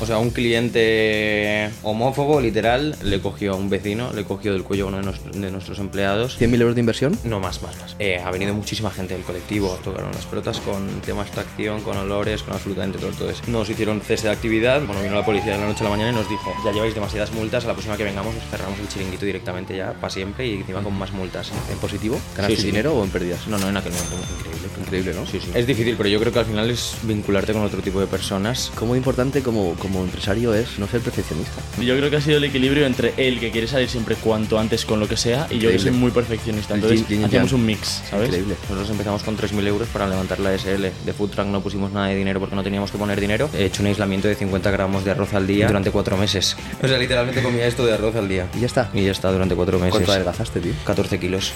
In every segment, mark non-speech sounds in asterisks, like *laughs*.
O sea, un cliente homófobo, literal, le cogió a un vecino, le cogió del cuello a uno de, nos- de nuestros empleados. ¿100.000 euros de inversión? No, más, más, más. Eh, ha venido muchísima gente del colectivo, tocaron las pelotas con tema extracción, con olores, con absolutamente todo, eso. Nos hicieron cese de actividad, bueno, vino la policía de la noche a la mañana y nos dijo, ya lleváis demasiadas multas, a la próxima que vengamos os cerramos el chiringuito directamente ya, para siempre, y encima con más multas. ¿En positivo? ¿Ganaste Sí, sí. dinero o en pérdidas? No, no, en aquel momento, increíble. Increíble, ¿no? Sí, sí. Es difícil, pero yo creo que al final es vincularte con otro tipo de personas. ¿Cómo de importante como, como empresario es no ser perfeccionista? Yo creo que ha sido el equilibrio entre él, que quiere salir siempre cuanto antes con lo que sea, y yo que soy muy perfeccionista. Entonces yin- yin yang. un mix, ¿sabes? Increíble. Nosotros empezamos con 3.000 euros para levantar la SL. De Food Truck no pusimos nada de dinero porque no teníamos que poner dinero. He hecho un aislamiento de 50 gramos de arroz al día durante cuatro meses. O sea, literalmente comía esto de arroz al día. Y ya está. Y ya está durante cuatro meses. ¿Cuánto adelgazaste, tío? 14 kilos.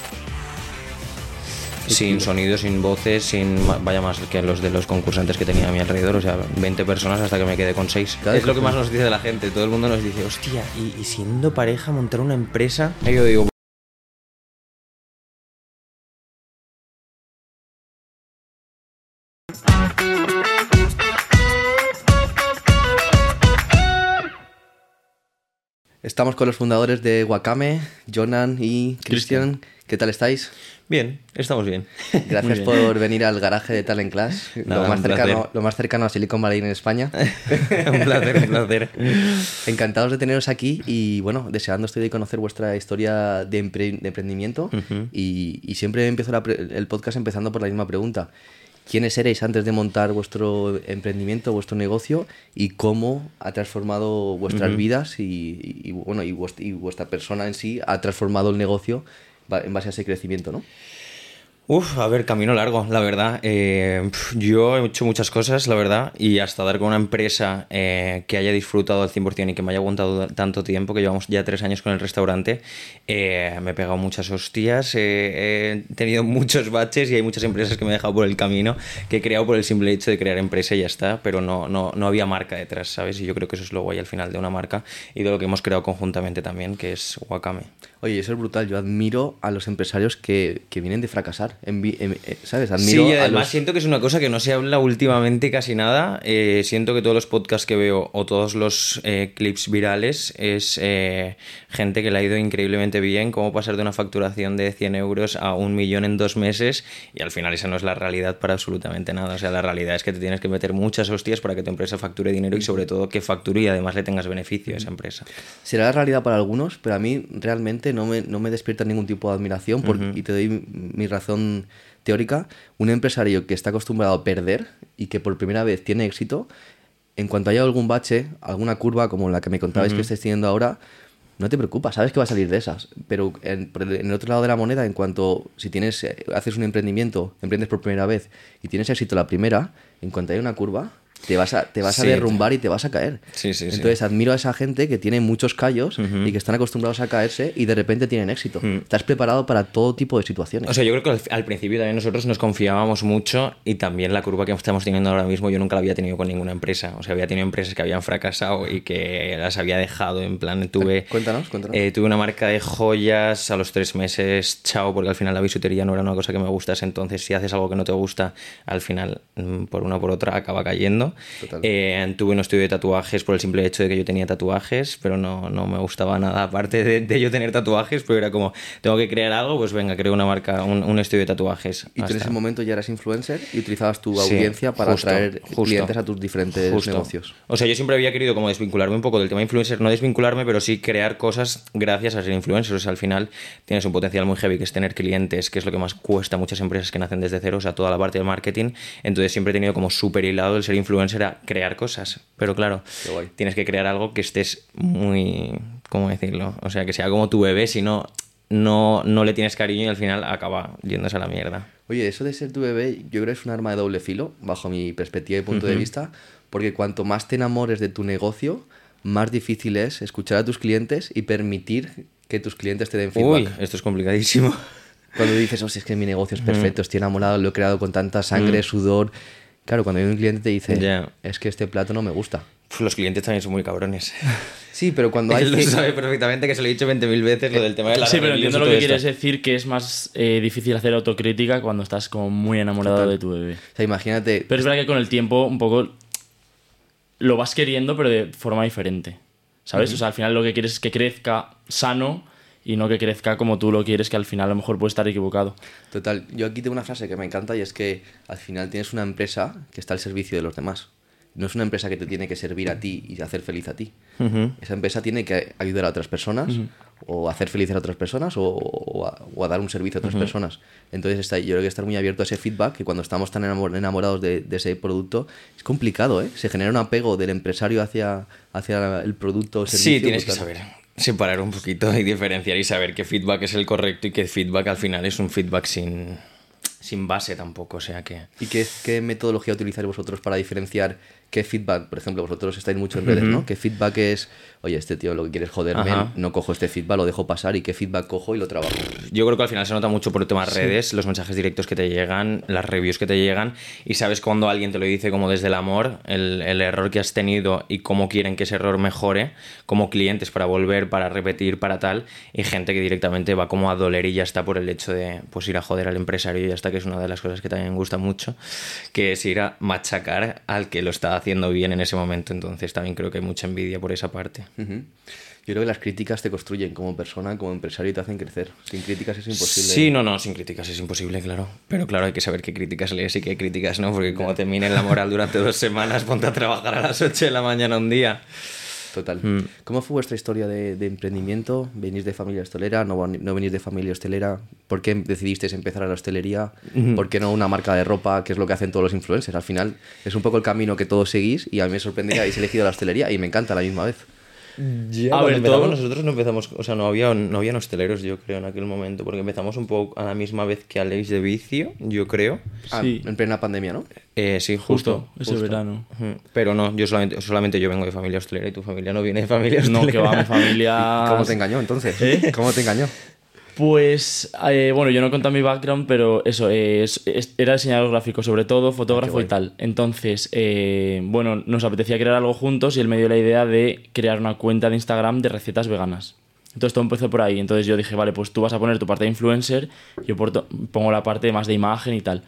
Sin sonido, sin voces, sin vaya más que los de los concursantes que tenía a mi alrededor, o sea, 20 personas hasta que me quedé con 6. Cada Es lo que que más nos dice la gente, todo el mundo nos dice, hostia, y, y siendo pareja montar una empresa. Y yo digo, Estamos con los fundadores de Wakame, Jonan y Christian. ¿Qué tal estáis? bien, estamos bien. *laughs* Gracias bien. por venir al garaje de Talent Class, Nada, lo, más cercano, placer. lo más cercano a Silicon Valley en España. *laughs* un placer, un placer. *laughs* Encantados de teneros aquí y bueno, deseando estoy de conocer vuestra historia de, empre- de emprendimiento y, y siempre empiezo la el podcast empezando por la misma pregunta. ¿Quiénes erais antes de montar vuestro emprendimiento, vuestro negocio y cómo ha transformado vuestras vidas y, y- y, bueno y, vuest- y vuestra persona en sí ha transformado el negocio en base a ese crecimiento, ¿no? Uf, a ver, camino largo, la verdad. Eh, yo he hecho muchas cosas, la verdad, y hasta dar con una empresa eh, que haya disfrutado al 100% y que me haya aguantado tanto tiempo, que llevamos ya tres años con el restaurante, eh, me he pegado muchas hostias, he tenido *laughs* muchos baches y hay muchas empresas que me he dejado por el camino, que he creado por el simple hecho de crear empresa y ya está, pero no, no, no había marca detrás, ¿sabes? Y yo creo que eso es lo guay al final de una marca y de lo que hemos creado conjuntamente también, que es Wakame. Oye, eso es brutal. Yo admiro a los empresarios que, que vienen de fracasar. Envi- eh, ¿Sabes? Admiro sí, y a además los... siento que es una cosa que no se habla últimamente casi nada. Eh, siento que todos los podcasts que veo o todos los eh, clips virales es eh, gente que le ha ido increíblemente bien, cómo pasar de una facturación de 100 euros a un millón en dos meses y al final esa no es la realidad para absolutamente nada. O sea, la realidad es que te tienes que meter muchas hostias para que tu empresa facture dinero y sobre todo que facture y además le tengas beneficio a esa empresa. Será la realidad para algunos, pero a mí realmente no me, no me despierta ningún tipo de admiración y te doy mi, mi teórica. Un empresario que está acostumbrado a perder y que por primera vez tiene éxito, en cuanto haya algún bache, alguna curva como la que me contabais que estáis teniendo ahora, no te preocupas, sabes que va a salir de esas. Pero en, en el otro lado de la moneda, en cuanto si tienes, eh, haces un emprendimiento, emprendes por primera vez y tienes éxito la primera, en cuanto haya una curva, te vas a, te vas a derrumbar y te vas a caer. Sí, sí, sí. Entonces admiro a esa gente que tiene muchos callos y que están acostumbrados a caerse y de repente tienen éxito. Estás preparado para todo tipo de situaciones. O sea, yo creo que al, al principio también nosotros nos confiábamos mucho y también la curva que estamos teniendo ahora mismo yo nunca la había tenido con ninguna empresa. O sea, había tenido empresas que habían fracasado y que las había dejado. En plan, tuve, Cuéntanos, cuéntanos. eh, tuve una marca de joyas a los tres meses, chao, porque al final la bisutería no era una cosa que me gustase. Entonces, si haces algo que no te gusta, al final, mm, por una o por otra, acaba cayendo. Eh, tuve un estudio de tatuajes por el simple hecho de que yo tenía tatuajes, pero no, no me gustaba nada aparte de, de yo tener tatuajes, pero era como, tengo que crear algo, pues venga, creo una marca, un, un estudio de tatuajes. y tú en ese momento ya eras influencer y utilizabas tu Sí, audiencia para justo, atraer justo. clientes a tus diferentes Justo. negocios. O sea, yo siempre había querido como desvincularme un poco del tema influencer, no desvincularme, pero sí crear cosas gracias a ser influencer. O sea, al final tienes un potencial muy heavy que es tener clientes, que es lo que más cuesta a muchas empresas que nacen desde cero, o sea, toda la parte de marketing. Entonces siempre he tenido como súper hilado el ser influencer a crear cosas. Pero claro, tienes que crear algo que estés muy, ¿cómo decirlo? O sea, que sea como tu bebé, si no, no, no le tienes cariño y al final acaba yéndose a la mierda. Oye, eso de ser tu bebé, yo creo que es un arma de doble filo, bajo mi perspectiva y punto de vista, porque cuanto más te enamores de tu negocio, más difícil es escuchar a tus clientes y permitir que tus clientes te den feedback. Uy, esto es complicadísimo. Cuando dices, oh, si es que mi negocio es perfecto, estoy enamorado, lo he creado con tanta sangre, sudor. Claro, cuando hay un cliente te dice, es que este plato no me gusta. Uf, Los clientes también son muy cabrones. *laughs* Sí, pero cuando hay... Él lo sabe perfectamente que se lo he dicho 20.000 veces lo del tema de la Sí, pero entiendo lo que esto. quieres decir, que es más eh, difícil hacer autocrítica cuando estás como muy enamorado de tu bebé. O sea, imagínate... Pero es verdad que con el tiempo un poco lo vas queriendo, pero de forma diferente. ¿Sabes? O sea, al final lo que quieres es que crezca sano y no que crezca como tú lo quieres, que al final a lo mejor puede estar equivocado. Total, yo aquí tengo una frase que me encanta y es que al final tienes una empresa que está al servicio de los demás. No es una empresa que te tiene que servir a ti y hacer feliz a ti. Esa empresa tiene que ayudar a otras personas o hacer felices a otras personas o, o, a, dar un servicio a otras personas. Entonces está, yo creo que estar muy abierto a ese feedback que cuando estamos tan enamorados de, de, ese producto es complicado, ¿eh? Se genera un apego del empresario hacia, hacia el producto o servicio. Sí, tienes que saber separar un poquito y diferenciar y saber qué feedback es el correcto y qué feedback al final es un feedback sin, sin base tampoco, o sea que... ¿Y qué, qué metodología utilizáis vosotros para diferenciar qué feedback, por ejemplo, vosotros estáis mucho en redes, ¿no? ¿Qué feedback es, oye, este tío lo que quiere es joderme, no cojo este feedback, lo dejo pasar y qué feedback cojo y lo trabajo? Yo creo que al final se nota mucho por el tema redes, los mensajes directos que te llegan, las reviews que te llegan y sabes cuando alguien te lo dice como desde el amor, el, el error que has tenido y cómo quieren que ese error mejore, como clientes para volver, para repetir, para tal, y gente que directamente va como a doler y ya está por el hecho de pues ir a joder al empresario y ya está, que es una de las cosas que también me gusta mucho, que es ir a machacar al que lo está haciendo bien en ese momento. Entonces también creo que hay mucha envidia por esa parte. Yo creo que las críticas te construyen como persona, como empresario y te hacen crecer. Sin críticas es imposible. Sí, no, no, sin críticas es imposible, claro. Pero claro, hay que saber qué críticas lees y qué críticas no, porque como te minen la moral durante dos semanas, *laughs* ponte a trabajar a las 8 de la mañana un día. Total. Mm. ¿Cómo fue vuestra historia de, emprendimiento? ¿Venís de familia hostelera? ¿No, ¿No venís de familia hostelera? ¿Por qué decidisteis empezar a la hostelería? ¿Por qué no una marca de ropa, que es lo que hacen todos los influencers? Al final es un poco el camino que todos seguís y a mí me sorprende que habéis elegido la hostelería y me encanta a la misma vez. Ya, a ver, empezamos, nosotros no empezamos, o sea, no había, no había hosteleros, yo creo, en aquel momento, porque empezamos un poco a la misma vez que Alex de Vicio, yo creo. Ah, sí. En plena pandemia, ¿no? Eh, sí, justo. ese verano. Pero no, yo solamente, solamente yo vengo de familia hostelera y tu familia no viene de familia hostelera. No, que va mi familia. *laughs* ¿Cómo te engañó entonces? ¿Eh? ¿Cómo te engañó? Pues, eh, bueno, yo no he contado mi background, pero eso, era diseñador gráfico, sobre todo, fotógrafo y tal. Entonces, eh, bueno, nos apetecía crear algo juntos y él me dio la idea de crear una cuenta de Instagram de recetas veganas. Entonces todo empezó por ahí. Entonces yo dije, vale, pues tú vas a poner tu parte de influencer, yo pongo la parte más de imagen y tal.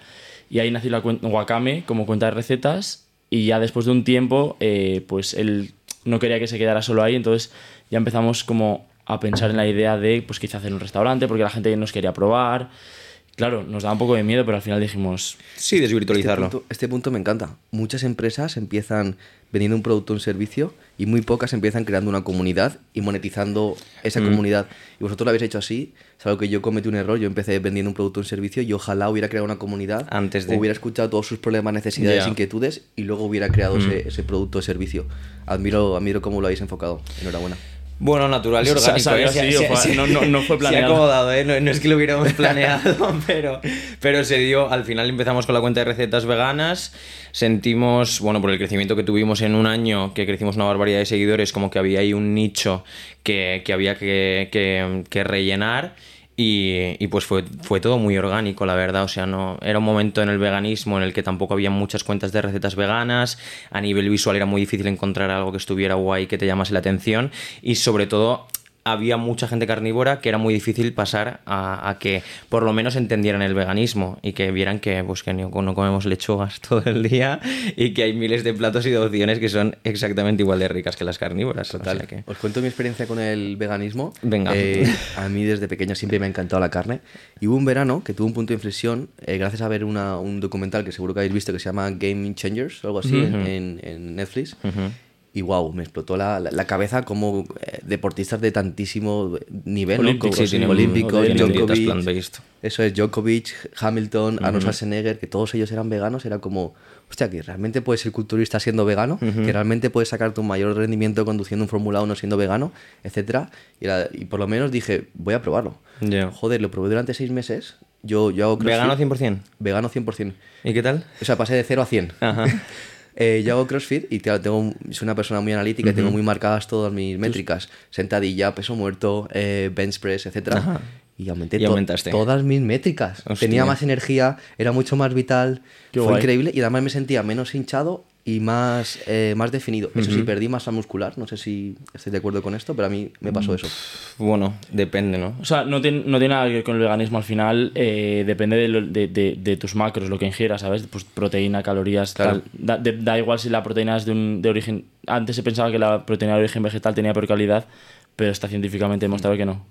Y ahí nació la cuenta Wakame como cuenta de recetas y ya después de un tiempo, eh, pues él no quería que se quedara solo ahí, entonces ya empezamos como a pensar en la idea de pues quizá hacer un restaurante porque la gente nos quería probar. Claro, nos da un poco de miedo, pero al final dijimos... Sí, desvirtualizarlo. Este punto, este punto me encanta. Muchas empresas empiezan vendiendo un producto o un servicio y muy pocas empiezan creando una comunidad y monetizando esa mm. comunidad. Y vosotros lo habéis hecho así. Es algo que yo cometí un error. Yo empecé vendiendo un producto o un servicio y ojalá hubiera creado una comunidad. Antes de... Hubiera escuchado todos sus problemas, necesidades, inquietudes y luego hubiera creado mm. ese, ese, producto o servicio. Admiro, admiro cómo lo habéis enfocado. Enhorabuena. Bueno, natural y orgánico. ¿eh? no, no, no, fue *laughs* planeado. Se ha acomodado, ¿eh? no, es que lo hubiéramos planeado, *laughs* pero, pero se dio. Al final empezamos con la cuenta de recetas veganas. Sentimos, bueno, por el crecimiento que tuvimos en un año, que crecimos una barbaridad de seguidores, como que había ahí un nicho que, que había que, que, que rellenar. Y, pues fue, fue todo muy orgánico, la verdad. O sea, no era un momento en el veganismo en el que tampoco había muchas cuentas de recetas veganas. A nivel visual era muy difícil encontrar algo que estuviera guay, que te llamase la atención. Y sobre todo había mucha gente carnívora que era muy difícil pasar a, que por lo menos entendieran el veganismo y que vieran que, pues, que no, comemos lechugas *laughs* todo el día y que hay miles de platos y de opciones que son exactamente igual de ricas que las carnívoras. Total. que... Os cuento mi experiencia con el veganismo. Venga. Eh, a mí desde pequeño siempre me ha encantado la carne. Y hubo un verano que tuvo un punto de inflexión eh, gracias a ver una, un documental que seguro que habéis visto que se llama Game Changers o algo así en, en, Netflix y wow, me explotó la, la, cabeza como eh, deportistas de tantísimo nivel, Olímpico, Djokovic, eso es Djokovic, Hamilton, Arnold Schwarzenegger, que todos ellos eran veganos, era como, hostia, que realmente puedes ser culturista siendo vegano, que realmente puedes sacar tu mayor rendimiento conduciendo un Fórmula 1 siendo vegano, etcétera y, y, por lo menos dije, voy a probarlo. Joder, lo probé durante seis meses, yo, yo hago ¿Vegano 100%? Vegano 100%. ¿Y qué tal? O sea, pasé de 0 a 100. Ajá. *laughs* Eh, yo hago CrossFit y tengo, soy una persona muy analítica y tengo muy marcadas todas mis métricas. Sentadilla, peso muerto, eh, bench press, etc. Y aumenté todas mis métricas. Tenía más energía, era mucho más vital. fue increíble y además me sentía menos hinchado y más, eh, más definido. Eso sí, perdí masa muscular. No sé si estoy de acuerdo con esto, pero a mí me pasó eso. Bueno, depende, ¿no? O sea, no tiene, no tiene nada que ver con el veganismo al final. eh, depende de, lo- de, de- de tus macros, lo que ingieras, ¿sabes? Pues proteína, calorías, Claro. tal. Da, de- da igual si la proteína es de, un, de origen. Antes se pensaba que la proteína de origen vegetal tenía peor calidad, pero está científicamente demostrado que no.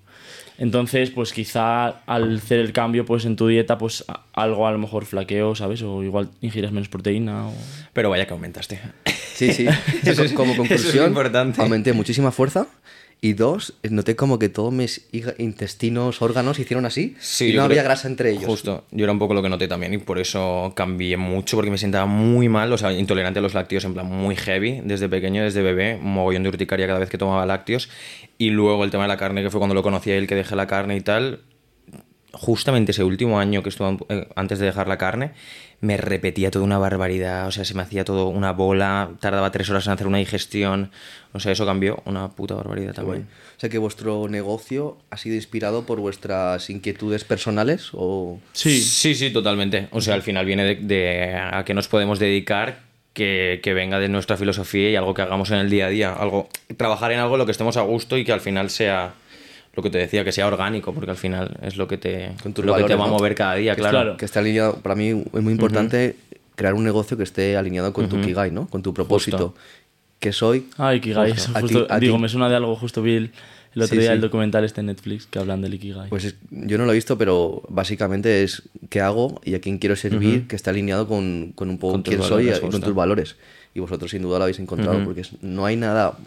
Entonces, pues quizá al hacer el cambio pues en tu dieta, pues algo a lo mejor flaqueo, ¿sabes? O igual ingieras menos proteína. O... Pero vaya que aumentaste. Sí, sí. *laughs* Eso es- como eso es conclusión, importante. aumenté muchísima fuerza. Y dos, noté como que todos mis intestinos, órganos hicieron así Sí, y no había grasa entre ellos. Justo, yo era un poco lo que noté también y por eso cambié mucho porque me sentaba muy mal, o sea, intolerante a los lácteos en plan muy heavy desde pequeño, desde bebé, un mogollón de urticaria cada vez que tomaba lácteos y luego el tema de la carne que fue cuando lo conocí a él que dejé la carne y tal, justamente ese último año que estuve eh, antes de dejar la carne, me repetía toda una barbaridad, o sea, se me hacía todo una bola, tardaba tres horas en hacer una digestión, o sea, eso cambió una puta barbaridad también. O sea que vuestro negocio ha sido inspirado por vuestras inquietudes personales o... Sí. Sí, sí, totalmente. O sea, al final viene de, de a qué nos podemos dedicar que, que venga de nuestra filosofía y algo que hagamos en el día a día. Algo, trabajar en algo en lo que estemos a gusto y que al final sea lo que te decía, que sea orgánico, porque al final es lo que te, Con tus lo que te va a mover cada día, que claro. claro. que esté alineado, para mí es muy importante crear un negocio que esté alineado con tu Kigai, ¿no? Con tu propósito. Que soy... Ah, Ikigai. Justo. eso A ti- justo- a ti- digo, me suena de algo. Justo vi el, el otro Sí, día sí. el documental este en Netflix que hablan del Ikigai. Pues es- yo no lo he visto, pero básicamente es qué hago y a quién quiero servir, que está alineado con, con un poco Con quién soy y con justo. tus valores. Y vosotros sin duda lo habéis encontrado, porque es- no hay nada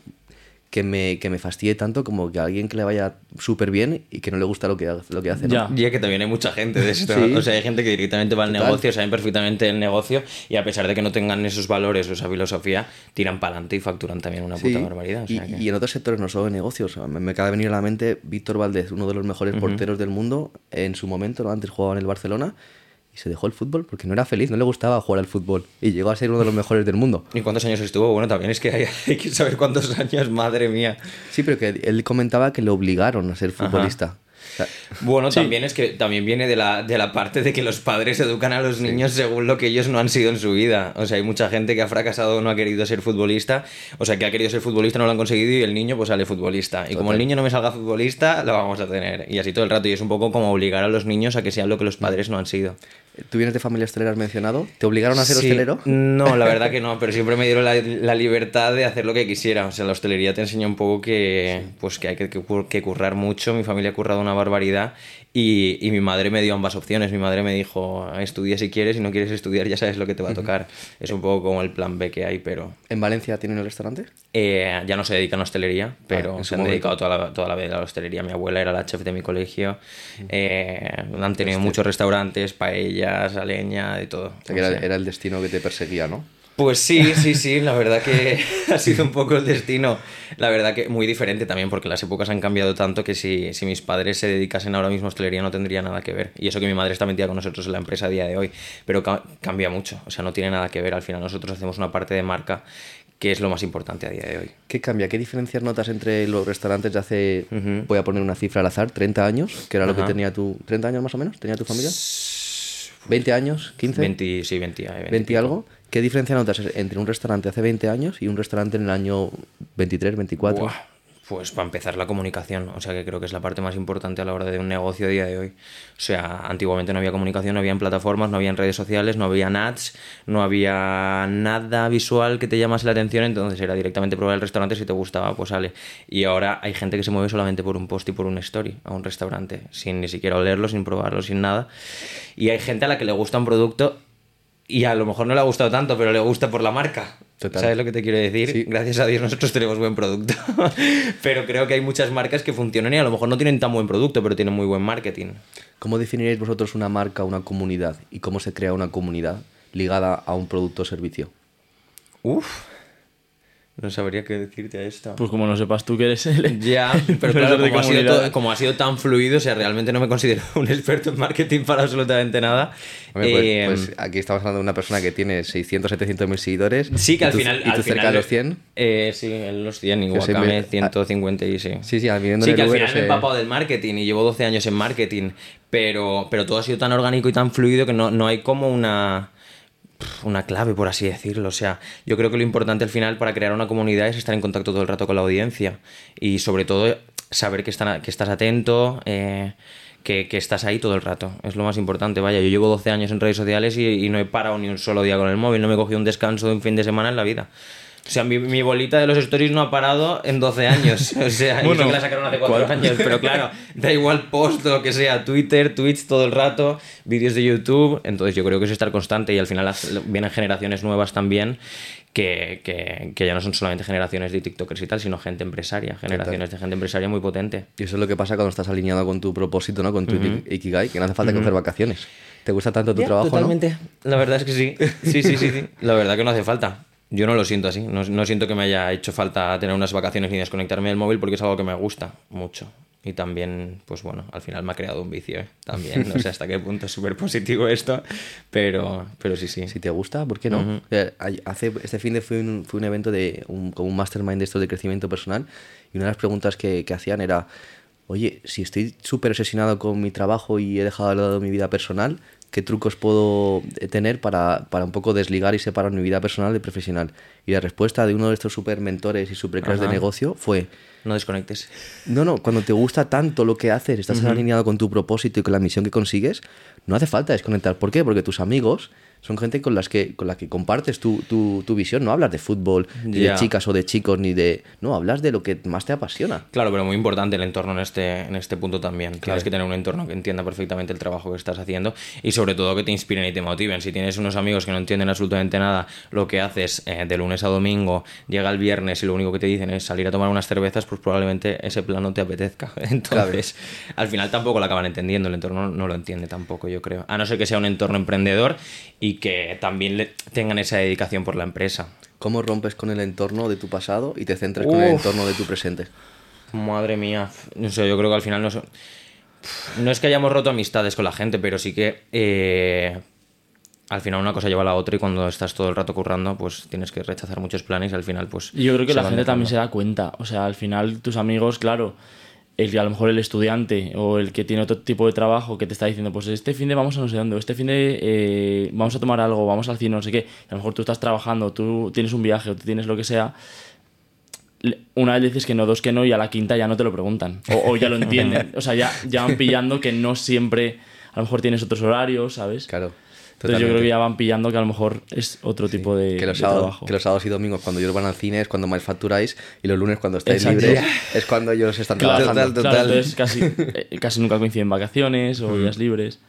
que me, que me fastidie tanto como que a alguien que le vaya súper bien y que no le gusta lo que, lo que hace. ¿no? Ya. Y es que también hay mucha gente de esto. *laughs* Sí. O sea, hay gente que directamente va al Total. negocio, saben perfectamente el negocio y a pesar de que no tengan esos valores o esa filosofía, tiran para adelante y facturan también una Sí, puta barbaridad. o y, sea que- y en otros sectores, no solo en negocios. Me, me acaba de venir a la mente Víctor Valdez, uno de los mejores porteros del mundo en su momento, ¿no? antes jugaba en el Barcelona y se dejó el fútbol porque no era feliz, no le gustaba jugar al fútbol y llegó a ser uno de los mejores del mundo. ¿Y cuántos años estuvo? Bueno, también es que hay, *laughs* hay que saber cuántos años, madre mía. Sí, pero que él comentaba que le obligaron a ser futbolista. Bueno, también es que también viene de la, de la parte de que los padres educan a los niños según lo que ellos no han sido en su vida. O sea, hay mucha gente que ha fracasado no ha querido ser futbolista. O sea, que ha querido ser futbolista, no lo han conseguido y el niño pues sale futbolista. Y como el niño no me salga futbolista, lo vamos a tener. Y así todo el rato. Y es un poco como obligar a los niños a que sean lo que los padres no han sido. ¿Tú vienes de familia hostelera, has mencionado? ¿Te obligaron a ser Sí. hostelero? No, la verdad *laughs* que no, pero siempre me dieron la, la libertad de hacer lo que quisiera. O sea, la hostelería te enseña un poco que, pues, que hay que, que cur- que currar mucho. Mi familia ha currado una barbaridad y, y mi madre me dio ambas opciones. Mi madre me dijo, estudia si quieres y no quieres estudiar, ya sabes lo que te va a tocar. Es un poco como el plan B que hay, pero ¿En Valencia tienen el restaurante? eh, ya no se dedican a hostelería, pero Ah, su se han momento. dedicado toda la, toda la vida a la hostelería. Mi abuela era la chef de mi colegio. eh, han tenido muchos restaurantes, paellas, a leña, de todo. O sea, que era, era el destino que te perseguía, ¿no? Pues sí, *laughs* sí, sí, la verdad que *laughs* ha sido un poco el destino. La verdad que muy diferente también, porque las épocas han cambiado tanto que si, si mis padres se dedicasen ahora mismo a hostelería no tendría nada que ver. Y eso que mi madre está metida con nosotros en la empresa a día de hoy, pero ca- cambia mucho, o sea, no tiene nada que ver. Al final nosotros hacemos una parte de marca que es lo más importante a día de hoy. ¿Qué cambia? ¿Qué diferencias notas entre los restaurantes de hace, voy a poner una cifra al azar, 30 años, que era lo que tenía tu... ¿30 años más o menos? ¿Tenía tu familia? ¿20 años? ¿15? 20, sí, 20, eh, 20 20 y algo. ¿Qué diferencia notas entre un restaurante hace 20 años y un restaurante en el año 23, 24? Buah, Pues para empezar la comunicación, o sea que creo que es la parte más importante a la hora de un negocio a día de hoy. O sea, antiguamente no había comunicación, no había plataformas, no había redes sociales, no había ads, no había nada visual que te llamase la atención, entonces era directamente probar el restaurante, si te gustaba, pues sale. Y ahora hay gente que se mueve solamente por un post y por un story a un restaurante, sin ni siquiera olerlo, sin probarlo, sin nada. Y hay gente a la que le gusta un producto y a lo mejor no le ha gustado tanto, pero le gusta por la marca. Total. ¿Sabes lo que te quiero decir? Sí. Gracias a Dios nosotros tenemos buen producto. *laughs* pero creo que hay muchas marcas que funcionan y a lo mejor no tienen tan buen producto, pero tienen muy buen marketing. ¿Cómo definiréis vosotros una marca, una comunidad? ¿Y cómo se crea una comunidad ligada a un producto o servicio? Uf. No sabría qué decirte a esto. Pues como no sepas tú que eres el... Ya, *laughs* pero claro, de como ha, sido todo- como ha sido tan fluido, o sea, realmente no me considero *laughs* un experto en marketing para absolutamente nada. Hombre, pues, Eh, pues aquí estamos hablando de una persona que tiene 600, 700 mil seguidores. sí, que al tú- final. Y tú al cerca final- de los 100. Eh, sí, en los 100, igual Wakame 150 y sí. Sí, sí, viviendo Sí, que al Uber final me he ese- empapado del marketing y llevo 12 años en marketing, pero, pero todo ha sido tan orgánico y tan fluido que no, no hay como una una clave, por así decirlo. O sea, yo creo que lo importante al final para crear una comunidad es estar en contacto todo el rato con la audiencia y sobre todo saber que, están, que estás atento, eh, que, estás ahí todo el rato. Es lo más importante. Vaya, yo llevo 12 años en redes sociales y, y no he parado ni un solo día con el móvil, no me he cogido un descanso de un fin de semana en la vida. O sea, mi, bolita de los stories no ha parado en 12 años. O sea, bueno, que la sacaron hace 4 años. Pero claro, da igual post, lo que sea, Twitter, tweets todo el rato, vídeos de YouTube. Entonces yo creo que es estar constante y al final vienen generaciones nuevas también que, que, que, ya no son solamente generaciones de TikTokers y tal, sino gente empresaria, generaciones de gente empresaria muy potente. Y eso es lo que pasa cuando estás alineado con tu propósito, ¿no? Con tu Ikigai, que no hace falta uh coger vacaciones. ¿Te gusta tanto tu trabajo? Totalmente. La verdad es que sí. Sí, sí, sí, sí. La verdad que no hace falta. Yo no lo siento así, no, siento que me haya hecho falta tener unas vacaciones ni desconectarme del móvil porque es algo que me gusta mucho. Y también, pues bueno, al final me ha creado un vicio, ¿eh? También, no sé hasta qué punto es súper positivo esto, pero, pero sí, sí. Si te gusta, ¿por qué no? hace, este fin de fue un, fue un evento de un, como un mastermind de esto de crecimiento personal y una de las preguntas que, que hacían era, oye, si estoy súper obsesionado con mi trabajo y he dejado de lado mi vida personal, qué trucos puedo tener para, para, un poco desligar y separar mi vida personal de profesional. Y la respuesta de uno de estos super mentores y super de negocio fue... No desconectes. No, no, cuando te gusta tanto lo que haces, estás alineado con tu propósito y con la misión que consigues, no hace falta desconectar. ¿Por qué? Porque tus amigos son gente con las que, con la que compartes tu, tu, tu visión. No hablas de fútbol, ni de chicas o de chicos, ni de. No, hablas de lo que más te apasiona. Claro, pero muy importante el entorno en este, en este punto también. Tienes que tener un entorno que entienda perfectamente el trabajo que estás haciendo y sobre todo que te inspiren y te motiven. Si tienes unos amigos que no entienden absolutamente nada lo que haces eh, de lunes a domingo, llega el viernes y lo único que te dicen es salir a tomar unas cervezas, pues probablemente ese plan no te apetezca. *laughs* Entonces, al final tampoco lo acaban entendiendo, el entorno no lo entiende tampoco, yo creo. A no ser que sea un entorno emprendedor y que también tengan esa dedicación por la empresa. ¿Cómo rompes con el entorno de tu pasado y te centras con el entorno de tu presente? Madre mía, no sé, yo creo que al final no, no es que hayamos roto amistades con la gente, pero sí que eh, al final una cosa lleva a la otra y cuando estás todo el rato currando, pues tienes que rechazar muchos planes y al final pues... Yo creo que la gente también se da cuenta, o sea, al final tus amigos, claro el a lo mejor el estudiante o el que tiene otro tipo de trabajo que te está diciendo, pues este fin de vamos a no sé dónde, este fin de eh, vamos a tomar algo, vamos al cine, no sé qué, a lo mejor tú estás trabajando, tú tienes un viaje o tú tienes lo que sea, una vez dices que no, dos que no y a la quinta ya no te lo preguntan o, ya lo entienden, *laughs* o sea, ya, ya van pillando que no siempre, a lo mejor tienes otros horarios, ¿sabes? Claro. Entonces yo creo que ya van pillando que a lo mejor es otro tipo de, que los sábados, trabajo. Que los sábados y domingos cuando ellos van al cine es cuando más facturáis y los lunes cuando estáis libres es cuando ellos están trabajando. Total, total. entonces casi, eh, casi nunca coinciden vacaciones o mm. días libres.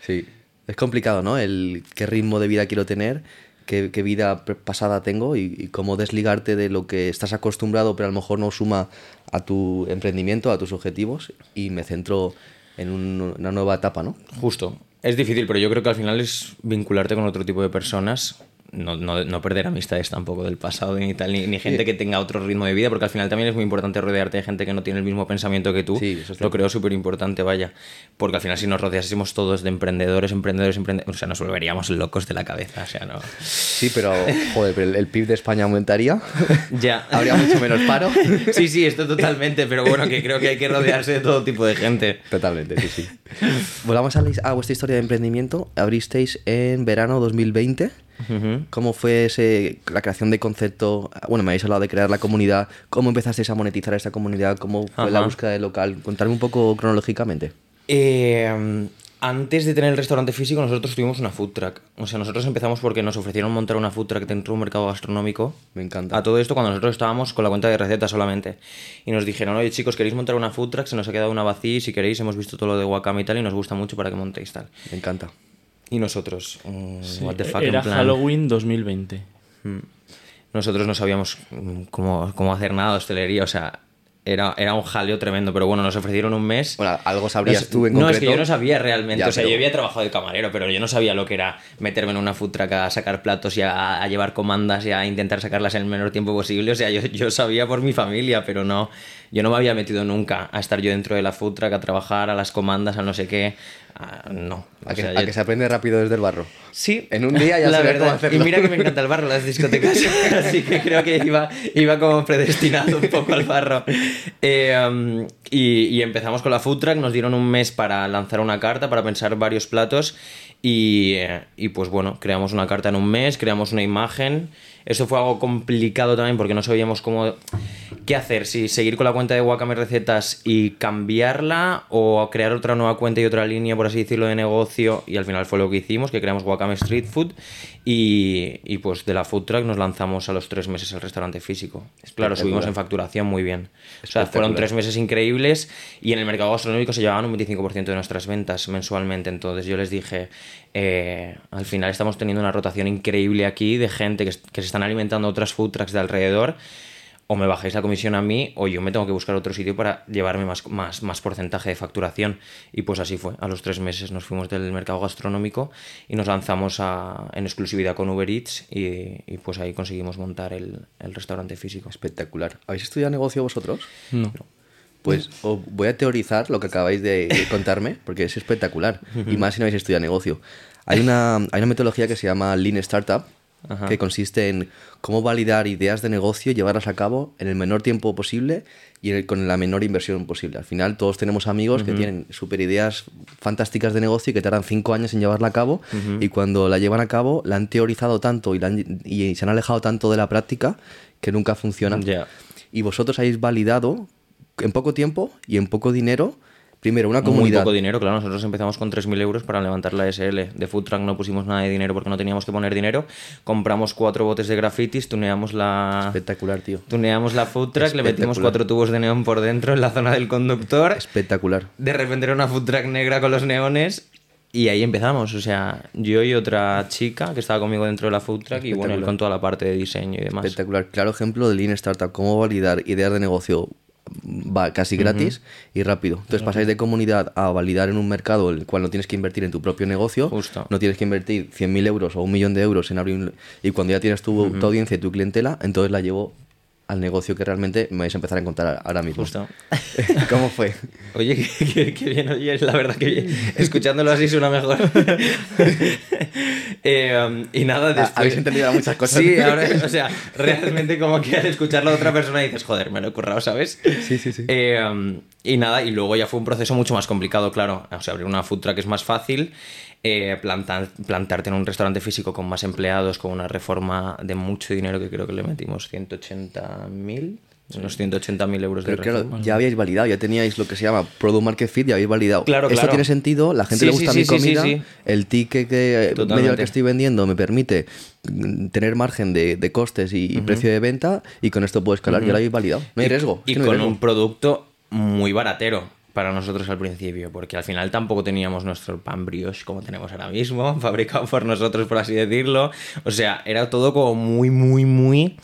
Sí, es complicado, ¿no? El qué ritmo de vida quiero tener, qué, qué vida pasada tengo y, cómo desligarte de lo que estás acostumbrado pero a lo mejor no suma a tu emprendimiento, a tus objetivos y me centro en una nueva etapa, ¿no? Justo. Es difícil, pero yo creo que al final es vincularte con otro tipo de personas no, no, no, perder amistades tampoco del pasado ni tal, ni, gente que tenga otro ritmo de vida, porque al final también es muy importante rodearte de gente que no tiene el mismo pensamiento que tú. Sí, eso Lo creo súper importante, vaya. Porque al final si nos rodeásemos todos de emprendedores, emprendedores, emprendedores, o sea, nos volveríamos locos de la cabeza, o sea, no... Sí, pero, joder, el, PIB de España aumentaría. *laughs* ya. *laughs* Habría mucho menos paro. *laughs* sí, sí, esto totalmente, pero bueno, que creo que hay que rodearse de todo tipo de gente. Totalmente, sí, sí. Volvamos a, a vuestra historia de emprendimiento. Abristeis en verano 2020. ¿Cómo fue ese, la creación de concepto? Bueno, me habéis hablado de crear la comunidad. ¿Cómo empezasteis a monetizar esta comunidad? ¿Cómo fue la búsqueda de local? Contarme un poco cronológicamente. Eh, antes de tener el restaurante físico, nosotros tuvimos una food truck. O sea, nosotros empezamos porque nos ofrecieron montar una food truck dentro de un mercado gastronómico. Me encanta. A todo esto cuando nosotros estábamos con la cuenta de recetas solamente. Y nos dijeron, oye chicos, ¿queréis montar una food truck? Se nos ha quedado una vacía y si queréis hemos visto todo lo de Wakame y tal y nos gusta mucho para que montéis tal. Me encanta. Y nosotros, mm, what the fuck, era Halloween 2020. Mm. Nosotros no sabíamos mm, cómo, cómo hacer nada de hostelería, o sea, era, era un jaleo tremendo, pero bueno, nos ofrecieron un mes. Bueno, algo sabrías tú en no, concreto. No, es que yo no sabía realmente. o sea, yo había trabajado de camarero, pero yo no sabía lo que era meterme en una food truck a sacar platos y a, llevar comandas y a intentar sacarlas en el menor tiempo posible. O sea, yo, yo sabía por mi familia, pero no. Yo no me había metido nunca a estar yo dentro de la food truck, a trabajar, a las comandas, a no sé qué. Ah, no. A, que, se aprende rápido desde el barro. Sí. En un día ya *laughs* la verdad. Y mira que me encanta el barro, las discotecas. *laughs* Así que creo que iba, iba como predestinado un poco al barro. Eh, um, y, y, empezamos con la food truck. Nos dieron un mes para lanzar una carta, para pensar varios platos. Y, eh, y, pues bueno, creamos una carta en un mes, creamos una imagen. Eso fue algo complicado también porque no sabíamos cómo qué hacer, si seguir con la cuenta de Wakame Recetas y cambiarla o crear otra nueva cuenta y otra línea, por así decirlo, de negocio. Y al final fue lo que hicimos, que creamos Wakame Street Food y, y pues de la food truck nos lanzamos a los tres meses al restaurante físico. Claro, subimos en facturación muy bien. O sea, fueron tres meses increíbles y en el mercado gastronómico se llevaban un 25% de nuestras ventas mensualmente. Entonces yo les dije, eh, al final estamos teniendo una rotación increíble aquí de gente que, que se están alimentando otras food trucks de alrededor o me bajáis la comisión a mí o yo me tengo que buscar otro sitio para llevarme más, más, más porcentaje de facturación. Y pues así fue. A los tres meses nos fuimos del mercado gastronómico y nos lanzamos a, en exclusividad con Uber Eats y, y pues ahí conseguimos montar el, el, restaurante físico. Espectacular. ¿Habéis estudiado negocio vosotros? No. Pues os voy a teorizar lo que acabáis de *laughs* contarme, porque es espectacular. y más si no habéis estudiado negocio. Hay una, hay una metodología que se llama Lean Startup, Ajá. que consiste en cómo validar ideas de negocio y llevarlas a cabo en el menor tiempo posible y con la menor inversión posible. Al final todos tenemos amigos uh -huh. que tienen super ideas fantásticas de negocio y que tardan cinco años en llevarla a cabo uh -huh. y cuando la llevan a cabo la han teorizado tanto y, han, y se han alejado tanto de la práctica que nunca funcionan. Yeah. Y vosotros habéis validado en poco tiempo y en poco dinero Primero, una comunidad. Muy poco dinero, claro. Nosotros empezamos con 3.000 euros para levantar la SL. De Food Truck no pusimos nada de dinero porque no teníamos que poner dinero. Compramos cuatro botes de grafitis, tuneamos la. Espectacular, tío. Tuneamos la Food Truck, le metimos cuatro tubos de neón por dentro en la zona del conductor. Espectacular. De repente era una Food Truck negra con los neones. Y ahí empezamos, o sea, yo y otra chica que estaba conmigo dentro de la food truck y bueno, él con toda la parte de diseño y demás. Espectacular, claro ejemplo de Lean Startup, cómo validar ideas de negocio va casi gratis uh -huh. y rápido. Entonces pasáis de comunidad a validar en un mercado el cual no tienes que invertir en tu propio negocio, Justo. no tienes que invertir 100.000 euros o un millón de euros en abrir un... Y cuando ya tienes tu, uh -huh. tu, audiencia y tu clientela, entonces la llevo al negocio que realmente me vais a empezar a encontrar ahora mismo. Justo. *laughs* ¿Cómo fue? Oye, qué, bien, oye, la verdad que bien. *laughs* Escuchándolo así suena mejor. *laughs* eh, um, y nada, después... Habéis entendido muchas cosas. Sí, ahora, o sea, realmente como que al escucharlo a otra persona dices, joder, me lo he currado, ¿sabes? Sí, sí, sí. Eh, um, y nada, y luego ya fue un proceso mucho más complicado, claro. O sea, abrir una food truck es más fácil. Eh, plantar, plantarte en un restaurante físico con más empleados, con una reforma de mucho dinero que creo que le metimos 180.000 unos 180.000 euros Pero de claro, ya habíais validado, ya teníais lo que se llama Product Market Fit, ya habéis validado. Claro, Esto claro. tiene sentido, la gente Sí, le gusta sí, mi sí, sí, comida, sí, sí. el ticket que Totalmente. medio al que estoy vendiendo me permite mm, tener margen de, de costes y, precio de venta y con esto puedo escalar, ya lo habéis validado. No hay Y- riesgo. es Y que no hay con riesgo. un producto muy baratero para nosotros al principio, porque al final tampoco teníamos nuestro pan brioche como tenemos ahora mismo, *laughs* fabricado por nosotros, por así decirlo. O sea, era todo como muy, muy, muy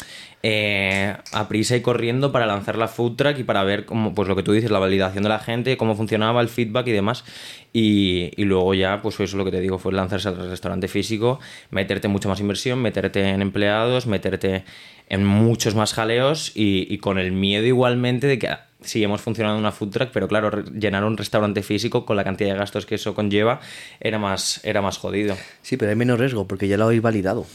eh, a prisa y corriendo para lanzar la food truck y para ver cómo, pues lo que tú dices, la validación de la gente, cómo funcionaba el feedback y demás. Y, y luego ya, pues eso es lo que te digo, fue lanzarse al restaurante físico, meterte mucha más inversión, meterte en empleados, meterte en muchos más jaleos y con el miedo igualmente de que sí hemos funcionado en una food truck, pero claro, llenar un restaurante físico con la cantidad de gastos que eso conlleva era más, era más jodido. Sí, pero hay menos riesgo porque ya lo habéis validado.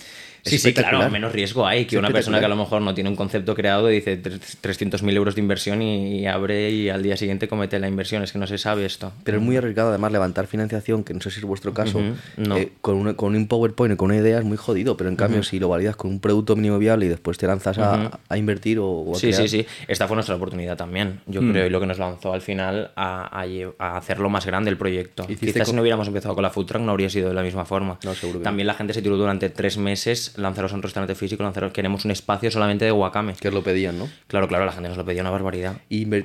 Sí, sí, claro, menos riesgo hay que una persona que a lo mejor no tiene un concepto creado y dice tre- 300.000 euros de inversión y, y abre y al día siguiente comete la inversión. Es que no se sabe esto. Pero es muy arriesgado además levantar financiación, que no sé si es vuestro caso, no. eh, con, una- con un PowerPoint y con una idea es muy jodido, pero en cambio si lo validas con un producto mínimo viable y después te lanzas a, a invertir o, o a Sí, crear, sí, sí. Esta fue nuestra oportunidad también, yo Mm. creo, y lo que nos lanzó al final a, a hacerlo más grande el proyecto. Quizás si no hubiéramos empezado con la food truck no habría sido de la misma forma. No, seguro que También la gente se tiró durante tres meses, lanzaros a un restaurante físico, lanzaros, queremos un espacio solamente de Wakame. que os lo pedían, ¿no? Claro, claro, la gente nos lo pedía una barbaridad. Y, al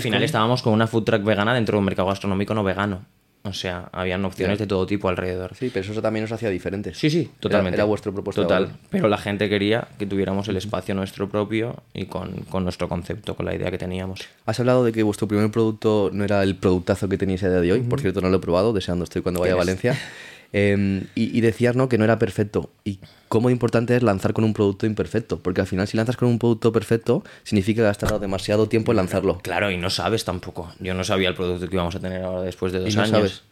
final con- estábamos con una food truck vegana dentro de un mercado gastronómico no vegano. O sea, habían opciones de todo tipo alrededor. Sí, pero eso también os hacía diferentes. Sí, sí, totalmente. Era, era vuestro de Total. Pero la gente quería que tuviéramos el espacio nuestro propio y con, con nuestro concepto, con la idea que teníamos. Has hablado de que vuestro primer producto no era el productazo que tenéis a día de hoy. Por cierto, no lo he probado, deseando estoy cuando vaya a. Valencia. *laughs* Eh, y, y decías ¿no? que no era perfecto. Y cómo importante es lanzar con un producto imperfecto. Porque al final, si lanzas con un producto perfecto, significa que has tardado demasiado tiempo en lanzarlo. Claro, y no sabes tampoco. Yo no sabía el producto que íbamos a tener ahora después de dos no años. sabes.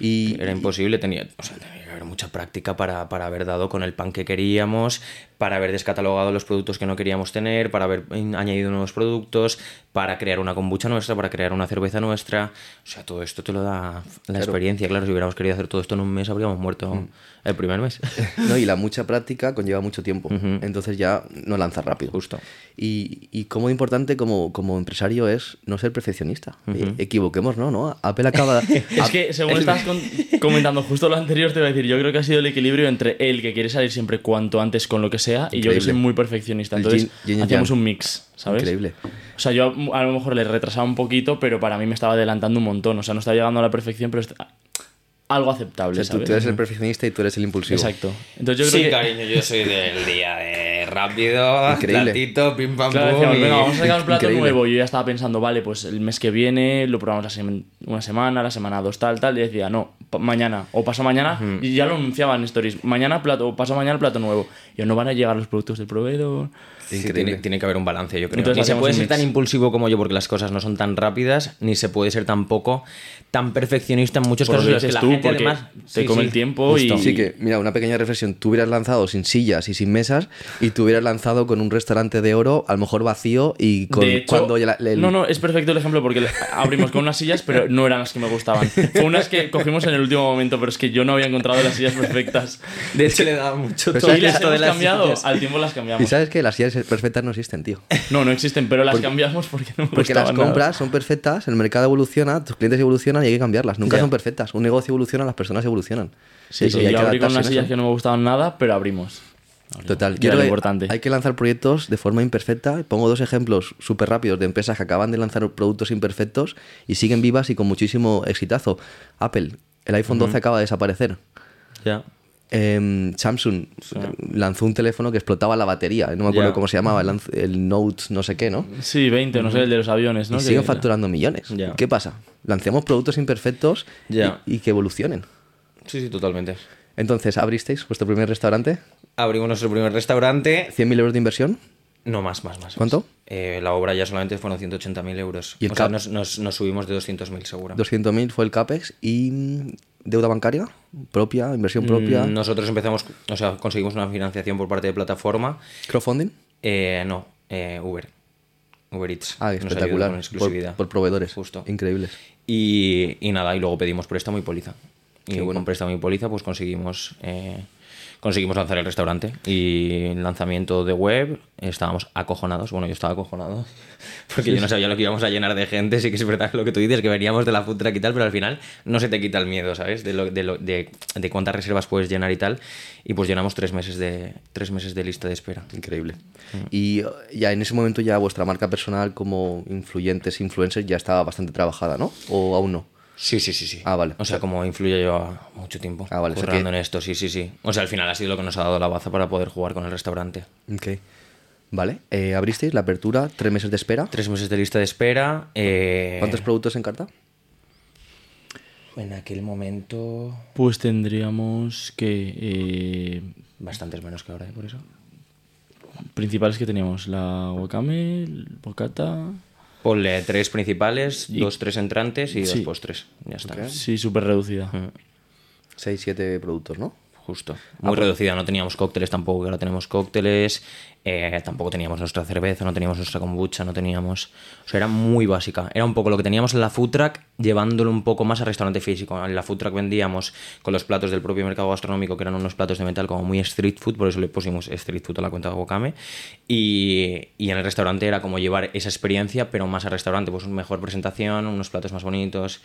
Y, Era imposible, tenía, o sea, tenía que haber mucha práctica para, para haber dado con el pan que queríamos, para haber descatalogado los productos que no queríamos tener, para haber añadido nuevos productos, para crear una kombucha nuestra, para crear una cerveza nuestra. O sea, todo esto te lo da la experiencia. Claro, si hubiéramos querido hacer todo esto en un mes, habríamos muerto Mm. el primer mes. *laughs* No, y la mucha práctica conlleva mucho tiempo. Entonces ya no lanzas rápido. Justo. Y, y cómo importante como, como empresario es no ser perfeccionista. Eh, Equivoquemos, ¿no? ¿no? Apple acaba... *laughs* Es que según *laughs* estás con- comentando justo lo anterior, te voy a decir, yo creo que ha sido el equilibrio entre él que quiere salir siempre cuanto antes con lo que sea y yo que soy muy perfeccionista. Entonces hacíamos un mix, ¿sabes? Increíble. O sea, yo a lo mejor le retrasaba un poquito, pero para mí me estaba adelantando un montón. O sea, no estaba llegando a la perfección, pero algo O aceptable, sea, tú, ¿sabes? tú eres el perfeccionista y tú eres el impulsivo. Exacto. Entonces yo sí, creo que... cariño, yo soy del día de rápido, Increíble. platito, pim pam Claro, pum. decíamos, y- venga, vamos a sacar un plato Increíble. nuevo. Y yo ya estaba pensando, vale, pues el mes que viene lo probamos la sema- una semana, la semana dos, tal, tal. Y decía, no, mañana o pasado mañana. Y ya lo anunciaba en stories. Mañana plato o pasado mañana plato nuevo. Y no van a llegar los productos del proveedor. Sí, Increíble. tiene, tiene que haber un balance, yo creo. Entonces ni se puede ser mix. tan impulsivo como yo porque las cosas no son tan rápidas, ni se puede ser tampoco tan perfeccionista en muchos Por casos. lo en que la tú, gente porque además te Sí, come sí, el tiempo y... Así que, mira, una pequeña reflexión. Tú hubieras lanzado sin sillas y sin mesas y tú hubieras lanzado con un restaurante de oro, a lo mejor vacío y con De hecho, cuando ya la- el- No, no, es perfecto el ejemplo porque abrimos con unas sillas, pero no eran las que me gustaban. Fue unas que cogimos en el último momento, pero es que yo no había encontrado las sillas perfectas. De hecho, le daba mucho todo Y las esto de hemos las cambiado, sillas. al tiempo las Y cambiamos. sabes que las sillas perfectas no existen, tío. No, no existen, pero las cambiamos porque no me Porque las gustaban nada. compras son perfectas, el mercado evoluciona, tus clientes evolucionan y hay que cambiarlas. Nunca son perfectas. Un negocio evoluciona, las personas evolucionan. Sí, Y sí, hay yo que abrí con unas sillas que no me gustaban nada, pero abrimos. Total, quiero lo importante. hay que lanzar proyectos de forma imperfecta. Pongo dos ejemplos súper rápidos de empresas que acaban de lanzar productos imperfectos y siguen vivas y con muchísimo exitazo. Apple, el iPhone 12 acaba de desaparecer. Ya. Em, Samsung lanzó un teléfono que explotaba la batería, no me acuerdo cómo se llamaba, el, el Note no sé qué, ¿no? Sí, 20, no sé, el de los aviones, ¿no? y siguen facturando millones. ¿Qué pasa? Lancemos productos imperfectos y- y, que evolucionen. Sí, sí, totalmente. Entonces, ¿abristeis vuestro primer restaurante? Abrimos nuestro primer restaurante. ¿100.000 euros de inversión? No, más, más, más. ¿Cuánto? Eh, la obra ya solamente fueron 180.000 euros. ¿Y el o sea, nos, nos- nos subimos de 200.000 seguro. 200.000 fue el CAPEX y mm, deuda bancaria propia, inversión propia, Mm, Nosotros empezamos, o sea, conseguimos una financiación por parte de plataforma. crowdfunding. Eh, no, eh, Uber. Uber Eats. Ah, espectacular. Con exclusividad. Por, por proveedores. Justo. Increíbles. Y, y nada, y luego pedimos préstamo y póliza. Y Qué bueno. con préstamo y póliza, pues conseguimos, eh, conseguimos lanzar el restaurante. Y en lanzamiento de web estábamos acojonados. Bueno, yo estaba acojonado *laughs* porque yo no sabía lo que íbamos a llenar de gente. Sí que es verdad lo que tú dices, que veníamos de la food truck y tal, pero al final no se te quita el miedo, ¿sabes? De, lo, de, lo- de, de cuántas reservas puedes llenar y tal. Y pues llenamos tres meses de, tres meses de lista de espera. Increíble. Y uh, ya en ese momento ya vuestra marca personal como influyentes, influencers ya estaba bastante trabajada, ¿no? ¿O aún no? Sí, sí, sí, sí. Ah, vale. O sea, como influye yo mucho tiempo. Ah, vale, o sea que- en esto, sí, sí, sí. O sea, al final ha sido lo que nos ha dado la baza para poder jugar con el restaurante. Ok. Vale. Eh, abristeis la apertura, tres meses de espera. Tres meses de lista de espera. eh, ¿Cuántos productos en carta? En aquel momento. Pues tendríamos que... eh, Bastantes menos que ahora, ¿eh? Por eso. principales que teníamos, la wakame, el bocata... Ponle tres principales, dos, tres entrantes y dos postres. Ya está. Sí, súper reducida. Seis, siete productos, ¿no? Justo. Muy reducida. No teníamos cócteles tampoco, que ahora tenemos cócteles. eh, tampoco teníamos nuestra cerveza, no teníamos nuestra kombucha, no teníamos. O sea, era muy básica. Era un poco lo que teníamos en la food truck, llevándolo un poco más a restaurante físico. En la food truck vendíamos con los platos del propio mercado gastronómico, que eran unos platos de metal como muy street food, por eso le pusimos street food a la cuenta de Wakame. Y, y en el restaurante era como llevar esa experiencia, pero más a restaurante, pues una mejor presentación, unos platos más bonitos.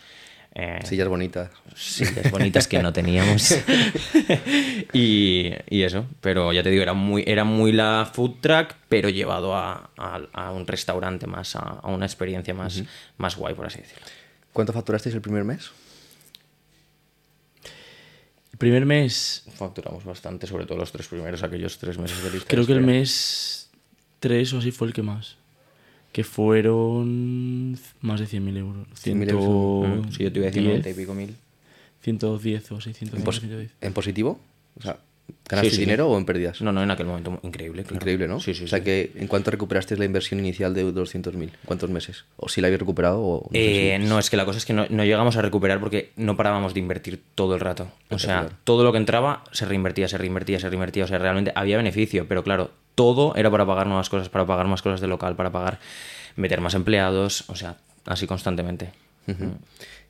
Eh, Sillas bonitas. sillas bonitas que no teníamos. *laughs* y, y eso, pero ya te digo, era muy, era muy la food truck, pero llevado a, a- a un restaurante más, a, a una experiencia más, más guay, por así decirlo. ¿Cuánto facturasteis el primer mes? El primer mes, Facturamos bastante, sobre todo los tres primeros, aquellos tres meses de lista. creo de que el mes 3 o así fue el que más. Que fueron más de 100.000 euros. 100.000 euros. Mm, Sí, yo te iba a decir 90 y pico mil. 110 o así, 110, ¿En, pos- 110. en positivo? O sea, ¿Ganaste Sí, sí. dinero o en pérdidas? No, no, en aquel momento increíble. claro. Increíble, ¿no? Sí, sí, O sea sí. que, ¿en cuánto recuperaste la inversión inicial de 200.000? ¿Cuántos meses? ¿O si la habéis recuperado o no sé si- Eh, no, es que la cosa es que no, no llegamos a recuperar porque no parábamos de invertir todo el rato. O sea, todo lo que entraba se reinvertía, se reinvertía, se reinvertía. O sea, realmente había beneficio, pero claro, todo era para pagar nuevas cosas, para pagar más cosas de local, para pagar, meter más empleados, o sea, así constantemente.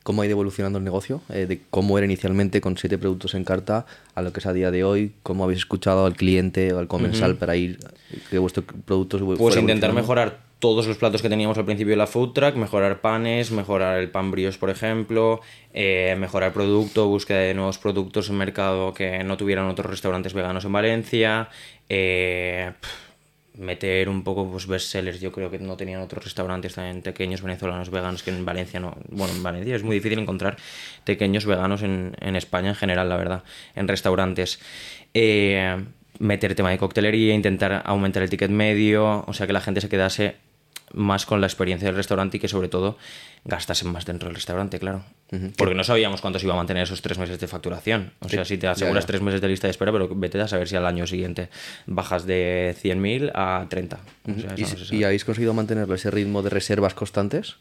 ¿Cómo ha ido evolucionando el negocio? Eh, de cómo era inicialmente con siete productos en carta a lo que es a día de hoy. ¿Cómo habéis escuchado al cliente o al comensal para ir que vuestros productos Pues intentar mejorar todos los platos que teníamos al principio de la food truck, mejorar panes, mejorar el pan brioche, por ejemplo, eh, mejorar producto, búsqueda de nuevos productos en mercado que no tuvieran otros restaurantes veganos en Valencia, eh, meter un poco pues bestsellers, yo creo que no tenían otros restaurantes también pequeños venezolanos veganos que en Valencia no, bueno, en Valencia es muy difícil encontrar pequeños veganos en, en España en general, la verdad, en restaurantes. Eh, meter tema de coctelería, intentar aumentar el ticket medio, o sea que la gente se quedase más con la experiencia del restaurante y que sobre todo gastasen más dentro del restaurante, claro. Porque no sabíamos cuántos iba a mantener esos tres meses de facturación. O sea, si te aseguras ya. tres meses de lista de espera, pero vete a saber si al año siguiente bajas de 100.000 a 30. O sea, ¿Y, eso no se sabe. y habéis conseguido mantener ese ritmo de reservas constantes?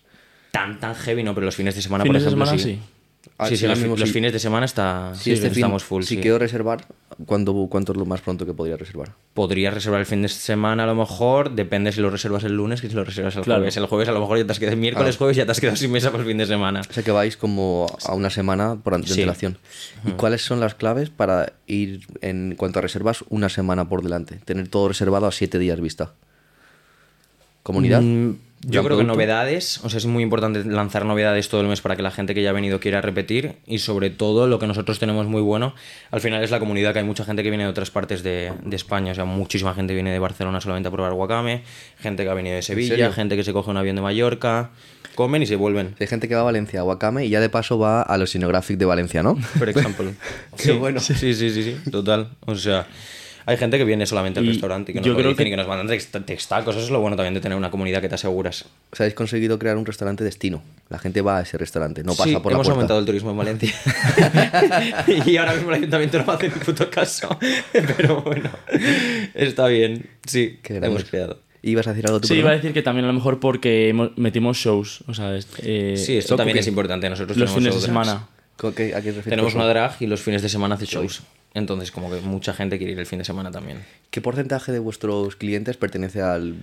Tan, tan heavy, ¿no? Pero los fines de semana, Fines por de ejemplo, semana, sí. sí. Ah, sí, sí, sí, los, mismo los sí. fines de semana está, Si este fin- estamos full. si sí. quiero reservar, ¿cuándo, ¿cuánto es lo más pronto que podría reservar? Podrías reservar el fin de semana a lo mejor, depende si lo reservas el lunes que si lo reservas el Claro. jueves. El jueves a lo mejor ya te has quedado, el miércoles, Ah. jueves ya te has quedado sin mesa para el fin de semana. O sea que vais como a una semana por Sí. antelación. ¿Y cuáles son las claves para ir en cuanto a reservas una semana por delante? Tener todo reservado a siete días vista. ¿Comunidad? Mm, yo ¿Gran creo que novedades, o sea, es muy importante lanzar novedades todo el mes para que la gente que ya ha venido quiera repetir y sobre todo lo que nosotros tenemos muy bueno, al final es la comunidad, que hay mucha gente que viene de otras partes de, de España, o sea, muchísima gente viene de Barcelona solamente a probar guacame, gente que ha venido de? Sevilla, gente que se coge un avión de Mallorca, comen y se vuelven. Hay gente que va a Valencia, a Wakame, y ya de paso va a los Oceanographic de Valencia, ¿no? Por ejemplo. *laughs* Qué Sí, bueno. Sí, sí, sí, sí, total. O sea, hay gente que viene solamente al Y restaurante y que nos yo lo creo dicen que- y que nos mandan text- textacos. Eso es lo bueno también de tener una comunidad que te aseguras. O sea, habéis conseguido crear un restaurante destino. La gente va a ese restaurante, no pasa sí, por la hemos puerta. aumentado el turismo en Valencia. *laughs* *laughs* y ahora mismo el ayuntamiento no me hace ni puto caso. *laughs* Pero bueno, está bien. Sí, Qué hemos grande. creado. ¿Ibas a decir algo tú? Sí, iba a decir que también a lo mejor porque metimos shows, o sea, eh, Sí, esto ¿Loco también es importante. Nosotros los tenemos fines de show semana. ¿Con qué- ¿A qué refieres Tenemos una drag y los fines de semana hace shows. Entonces, como que mucha gente quiere ir el fin de semana también. ¿Qué porcentaje de vuestros clientes pertenece al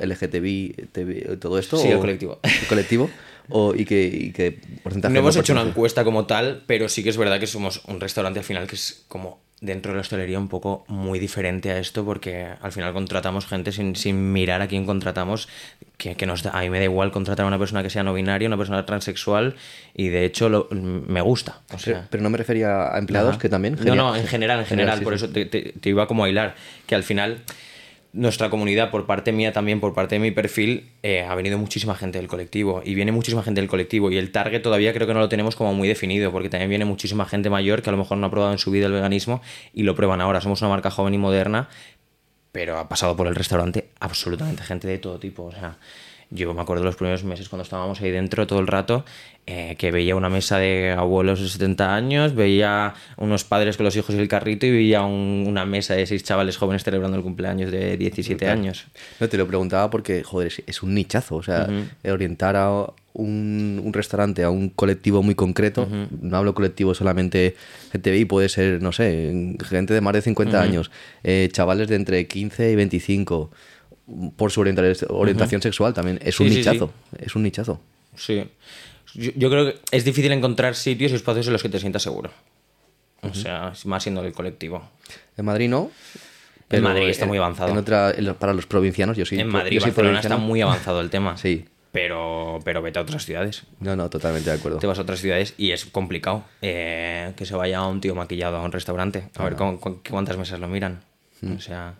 LGTBI, TV, todo esto? Sí, o- al colectivo. ¿El colectivo? O, ¿y, qué, ¿Y qué porcentaje No hemos hecho una encuesta como tal, pero sí que es verdad que somos un restaurante al final que es como dentro de la hostelería un poco muy diferente a esto porque al final contratamos gente sin, sin mirar a quién contratamos, que, que nos da, a mí me da igual contratar a una persona que sea no binaria, una persona transexual y de hecho lo- me gusta. O Pero, sea, pero no me refería a empleados, Ajá. que también. No, Genial. no, en general, en general, sí, por sí. eso te, te- te iba como a hilar, que al final nuestra comunidad, por parte mía también, por parte de mi perfil, eh, ha venido muchísima gente del colectivo y viene muchísima gente del colectivo y el target todavía creo que no lo tenemos como muy definido porque también viene muchísima gente mayor que a lo mejor no ha probado en su vida el veganismo y lo prueban ahora. Somos una marca joven y moderna, pero ha pasado por el restaurante absolutamente gente de todo tipo. O sea, yo me acuerdo de los primeros meses cuando estábamos ahí dentro todo el rato, eh, que veía una mesa de abuelos de 70 años, veía unos padres con los hijos y el carrito y veía un- una mesa de seis chavales jóvenes celebrando el cumpleaños de 17 años. No, te lo preguntaba porque, joder, es, es un nichazo. O sea, orientar a un, un restaurante a un colectivo muy concreto, no hablo colectivo solamente GTBI, puede ser, no sé, gente de más de 50 años, eh, chavales de entre 15 y 25, por su orienta- orientación sexual también. Es un Sí, sí, sí. nichazo, es un nichazo. Sí. Yo, yo creo que es difícil encontrar sitios y espacios en los que te sientas seguro. O sea, más siendo el colectivo. En Madrid no. En Madrid en- está muy avanzado. en otra- en para los provincianos, yo sí. en Madrid, Barcelona está muy avanzado el tema. Sí. Pero, pero vete a otras ciudades. No, no, totalmente de acuerdo. Te vas a otras ciudades y es complicado eh, que se vaya un tío maquillado a un restaurante. A ver cu- cuántas mesas lo miran. O sea,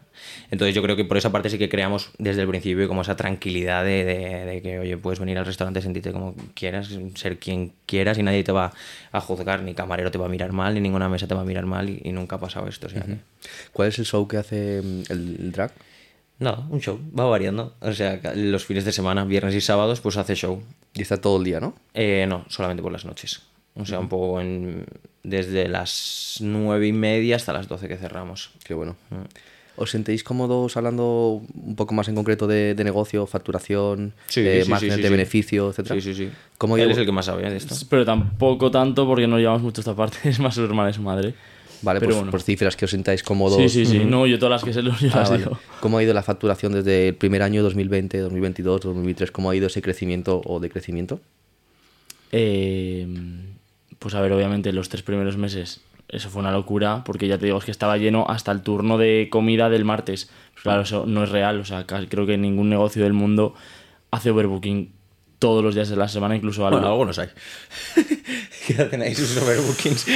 entonces yo creo que por esa parte sí que creamos desde el principio como esa tranquilidad de, de- de que, oye, puedes venir al restaurante, sentirte como quieras, ser quien quieras y nadie te va a juzgar, ni camarero te va a mirar mal, ni ninguna mesa te va a mirar mal y, y nunca ha pasado esto. o sea que- ¿Cuál es el show que hace mm, el, drag? Nada, un show, va variando. O sea, los fines de semana, viernes y sábados, pues hace show. Y está todo el día, ¿no? Eh, no, solamente por las noches. O sea, un poco en, desde las nueve y media hasta las 12 que cerramos. Qué bueno. ¿Os sentéis cómodos hablando un poco más en concreto de, de negocio, facturación, Sí, eh, sí, sí, de sí. beneficio, etcétera? Sí, sí, sí. ¿Cómo Él llevo- es el que más sabe de esto. Pero tampoco tanto porque no llevamos mucho esta parte, *laughs* es más su hermana y su madre. Vale, Pero pues, bueno. pues cifras que os sintáis cómodos. Sí, sí, sí. No, yo todas las que sé los yo Ah, las vale. digo. ¿Cómo ha ido la facturación desde el primer año 2020, 2022, 2023? ¿Cómo ha ido ese crecimiento o decrecimiento? Eh, pues a ver, obviamente los tres primeros meses eso fue una locura porque ya te digo es que estaba lleno hasta el turno de comida del martes. Pues claro, eso no es real, o sea, creo que ningún negocio del mundo hace overbooking todos los días de la semana, incluso algo. Bueno, algunos hay. *laughs* que hacen ahí sus overbookings.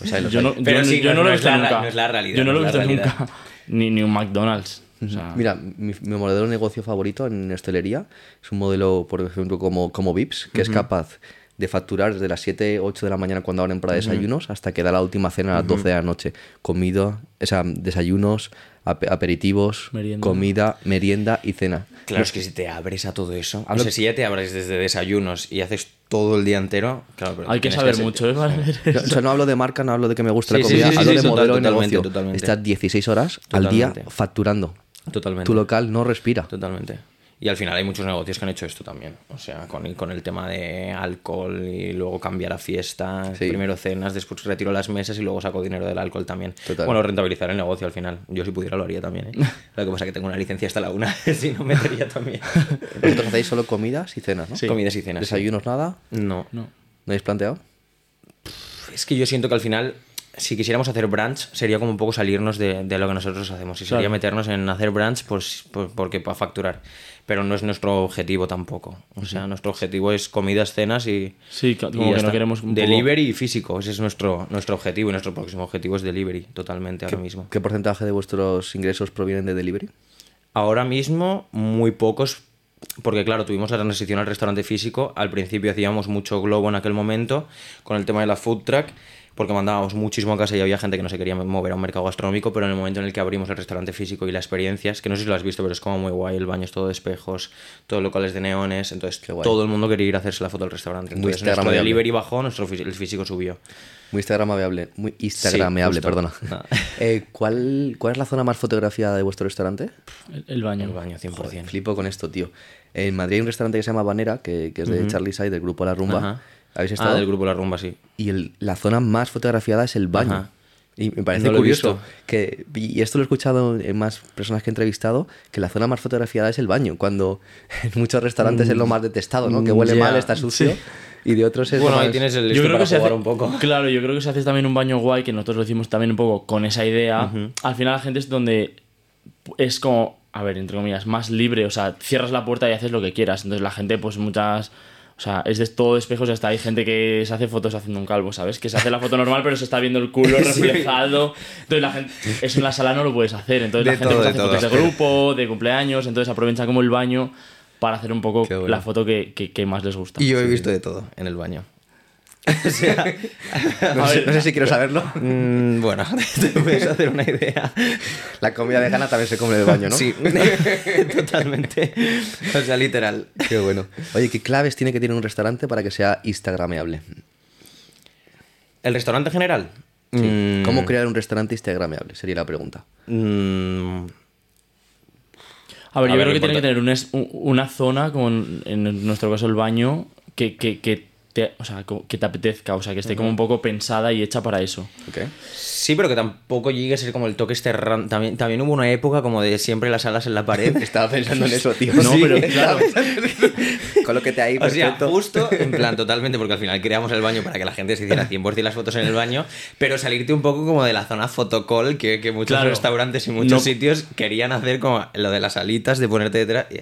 Los yo hay. no, Pero yo, sí, yo no- no lo he visto nunca. no es la realidad, Yo no lo he visto nunca. *laughs* Ni, ni un McDonald's. O sea, Mira, mi, mi modelo de negocio favorito en hostelería es un modelo, por ejemplo, como, como Vips, que es capaz de facturar desde las 7, 8 de la mañana cuando abren para desayunos hasta que da la última cena a las 12 de la noche. Comida, o sea, desayunos, ap- aperitivos, Merienda. comida, merienda y cena. Claro, es que si te abres a todo eso. Hablo- O sea, si ya te abres desde desayunos y haces todo el día entero. Claro, pero hay que saber mucho, ¿eh? *laughs* No, eso. o sea, no hablo de marca, no hablo de que me gusta Sí, la comida, sí, sí, hablo sí, de total- modelo de totalmente, negocio. totalmente. Estás 16 horas al día facturando. Totalmente. Tu local no respira. Totalmente. Y al final hay muchos negocios que han hecho esto también. O sea, con, con el tema de alcohol y luego cambiar a fiesta. Sí. Primero cenas, después retiro las mesas y luego saco dinero del alcohol también. Total. Bueno, rentabilizar el negocio al final. Yo si pudiera lo haría también. ¿eh? *laughs* Lo que pasa es que tengo una licencia hasta la una. *laughs* si no, metería también. *laughs* Vosotros hacéis solo comidas y cenas, ¿no? Sí. Comidas y cenas. sí. Desayunos nada, No. No. ¿no habéis planteado? Es que yo siento que al final, si quisiéramos hacer branch, sería como un poco salirnos de, de lo que nosotros hacemos. Y sería Claro. meternos en hacer branch pues, por- porque para facturar. Pero no es nuestro objetivo tampoco. O sea, nuestro objetivo es comidas, cenas y. Sí, co- y como ya que no está. queremos un poco- Delivery y físico. Ese es nuestro, nuestro objetivo. Y nuestro próximo objetivo es delivery, totalmente, ahora mismo. ¿Qué porcentaje de vuestros ingresos provienen de delivery? Ahora mismo, muy pocos, porque claro, tuvimos la transición al restaurante físico. Al principio hacíamos mucho globo en aquel momento con el tema de la food truck, porque mandábamos muchísimo a casa y había gente que no se quería mover a un mercado gastronómico, pero en el momento en el que abrimos el restaurante físico y la experiencia, es que no sé si lo has visto, pero es como muy guay, el baño es todo de espejos, todo locales de neones, entonces Qué guay. todo el mundo quería ir a hacerse la foto al restaurante. Muy Entonces nuestro instagramable. delivery bajó, nuestro fí- el físico subió. Muy instagramable, muy instagramable, justo. perdona. Nada. *laughs* Eh, ¿cuál, ¿Cuál es la zona más fotografiada de vuestro restaurante? El, el baño. El baño, 100%. Joder, flipo con esto, tío. En Madrid hay un restaurante que se llama Banera, que, que es de Charlie Side, del grupo La Rumba. ¿Habéis Ah, estado? del grupo La Rumba, sí. y el- la zona más fotografiada es el baño. Ajá. Y me parece No curioso visto. que, y esto lo he escuchado en más personas que he entrevistado, que la zona más fotografiada es el baño, cuando *laughs* en muchos restaurantes es lo más detestado, ¿no? Que huele Mm, ya, mal, está sucio, y de otros es Bueno, ahí más- tienes el Yo listo creo para que se jugar hace, un poco. Claro, yo creo que se hace también un baño guay, que nosotros lo decimos también un poco con esa idea. Al final la gente es donde es como, a ver, entre comillas, más libre. O sea, cierras la puerta y haces lo que quieras. Entonces la gente, pues muchas. O sea, es de todo espejos y hasta hay gente que se hace fotos haciendo un calvo, ¿sabes? Que se hace la foto normal, pero se está viendo el culo *laughs* reflejado. Entonces la gente. Eso en la sala no lo puedes hacer. Entonces De la gente todo, pues, de hace todo. fotos de grupo, de cumpleaños. Entonces aprovecha como el baño para hacer un poco bueno. la foto que, que- que más les gusta. Y yo he visto de todo en el baño. *laughs* O sea, *laughs* No, sé, no sé si quiero saberlo. mm, bueno, *laughs* te puedes hacer una idea. La comida vegana también se come en el baño, ¿no? Sí, totalmente. O sea, literal. Qué bueno. Oye, ¿qué claves tiene que tener un restaurante para que sea instagrameable? ¿El restaurante general? Mm, ¿Cómo crear un restaurante instagrameable? Sería la pregunta. mm, A ver, A yo ver, creo que tiene que tener una zona, como en, en nuestro caso el baño, que, que, que te, o sea, que te apetezca, o sea, que esté como un poco pensada y hecha para eso. ¿Ok? sí, pero que tampoco llegue a ser como el toque este ran- También, también hubo una época como de siempre las alas en la pared. Estaba pensando en *laughs* eso, tío. No, Sí, pero *laughs* claro. Colóquete ahí, O sea, perfecto. justo, en plan, totalmente, porque al final creamos el baño para que la gente se hiciera 100% las fotos en el baño, pero salirte un poco como de la zona fotocall que, que muchos Claro. restaurantes y muchos No. sitios querían hacer como lo de las alitas, de ponerte detrás. y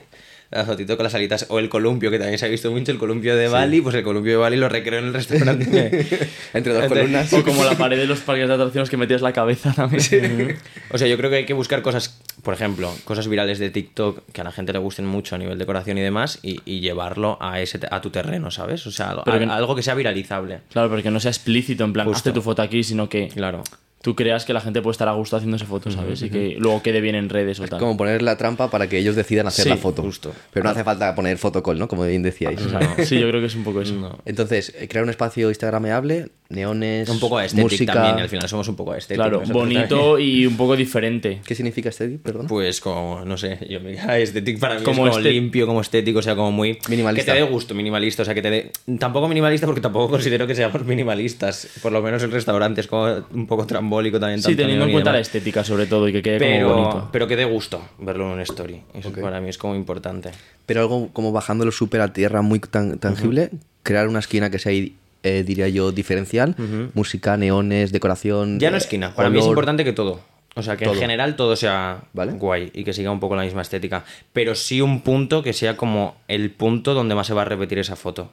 La fotito con las alitas, o el columpio, que también se ha visto mucho, el columpio de Bali, pues el columpio de Bali lo recreo en el restaurante. *laughs* Entre dos Entonces- columnas. O como la pared de los parques de atracciones que metías la cabeza también. O sea, yo creo que hay que buscar cosas, por ejemplo, cosas virales de TikTok que a la gente le gusten mucho a nivel decoración y demás, y, y llevarlo a ese a tu terreno, ¿sabes? O sea, algo, Pero que- algo que sea viralizable. Claro, porque no sea explícito, en plan, Justo. hazte tu foto aquí, sino que Claro. Tú creas que la gente puede estar a gusto haciéndose fotos, ¿sabes? Y que luego quede bien en redes o Es tal. como poner la trampa para que ellos decidan hacer Sí, la foto. justo. Pero no hace falta poner fotocall, ¿no? Como bien decíais. Sí, yo creo que es un poco eso. Entonces, eh, crear un espacio instagrameable, neones, Un poco estético música... también, y al final somos un poco estéticos. Claro, bonito y un poco diferente. ¿Qué significa estético? Perdón. Pues como, no sé, yo me *laughs* estético para mí Como es como este- limpio, como estético, o sea, como muy... Minimalista. Que te dé gusto, minimalista, o sea, que te dé... Tampoco minimalista porque tampoco *laughs* considero que seamos minimalistas, por lo menos el restaurante es como un poco trambólico también. Sí, teniendo en cuenta la estética sobre todo y que quede como pero, bonito. pero que dé gusto verlo en una story. Eso para mí es como importante. Pero algo como bajándolo súper a tierra, muy tan- tangible, crear una esquina que sea, eh, diría yo, diferencial, música, neones, decoración... Ya no esquina, para mí es importante que todo. O sea, que Todo. en general todo sea Vale. guay y que siga un poco la misma estética. Pero sí un punto que sea como el punto donde más se va a repetir esa foto.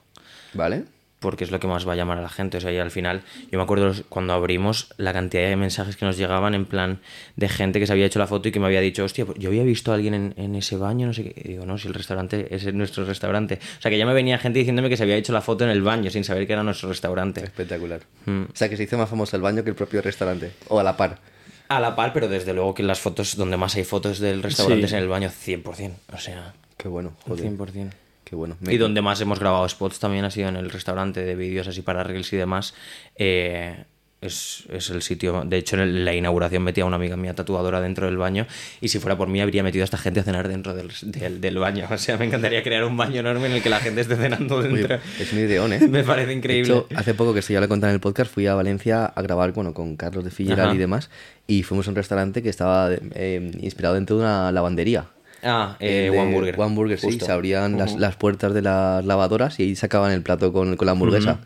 ¿Vale? Porque es lo que más va a llamar a la gente. O sea, y al final, yo me acuerdo cuando abrimos la cantidad de mensajes que nos llegaban en plan de gente que se había hecho la foto y que me había dicho, hostia, pues yo había visto a alguien en, en ese baño, no sé qué. Y digo, no, si el restaurante es nuestro restaurante. O sea, que ya me venía gente diciéndome que se había hecho la foto en el baño sin saber que era nuestro restaurante. Espectacular. Mm. O sea, que se hizo más famoso el baño que el propio restaurante. O a la par. A la par, pero desde luego que las fotos, donde más hay fotos del restaurante Sí. es en el baño 100%. O sea, Qué bueno, joder. 100%. Bueno. Y donde más hemos grabado spots también ha sido en el restaurante de vídeos así para reels y demás. Eh, es, es el sitio. De hecho, en la inauguración metía a una amiga mía tatuadora dentro del baño. Y si fuera por mí, habría metido a esta gente a cenar dentro del, del, del baño. *laughs* O sea, me encantaría crear un baño enorme en el que la gente esté cenando dentro. Oye, es un ideón, ¿eh? *laughs* me parece De increíble. hecho, hace poco que esto ya lo he contado en el podcast, fui a Valencia a grabar bueno, con Carlos de Figueral Ajá. y demás. Y fuimos a un restaurante que estaba eh, inspirado dentro de una lavandería. Ah, eh, One Burger. One Burger, sí. Se abrían las, las puertas de las lavadoras y ahí sacaban el plato con, con la hamburguesa.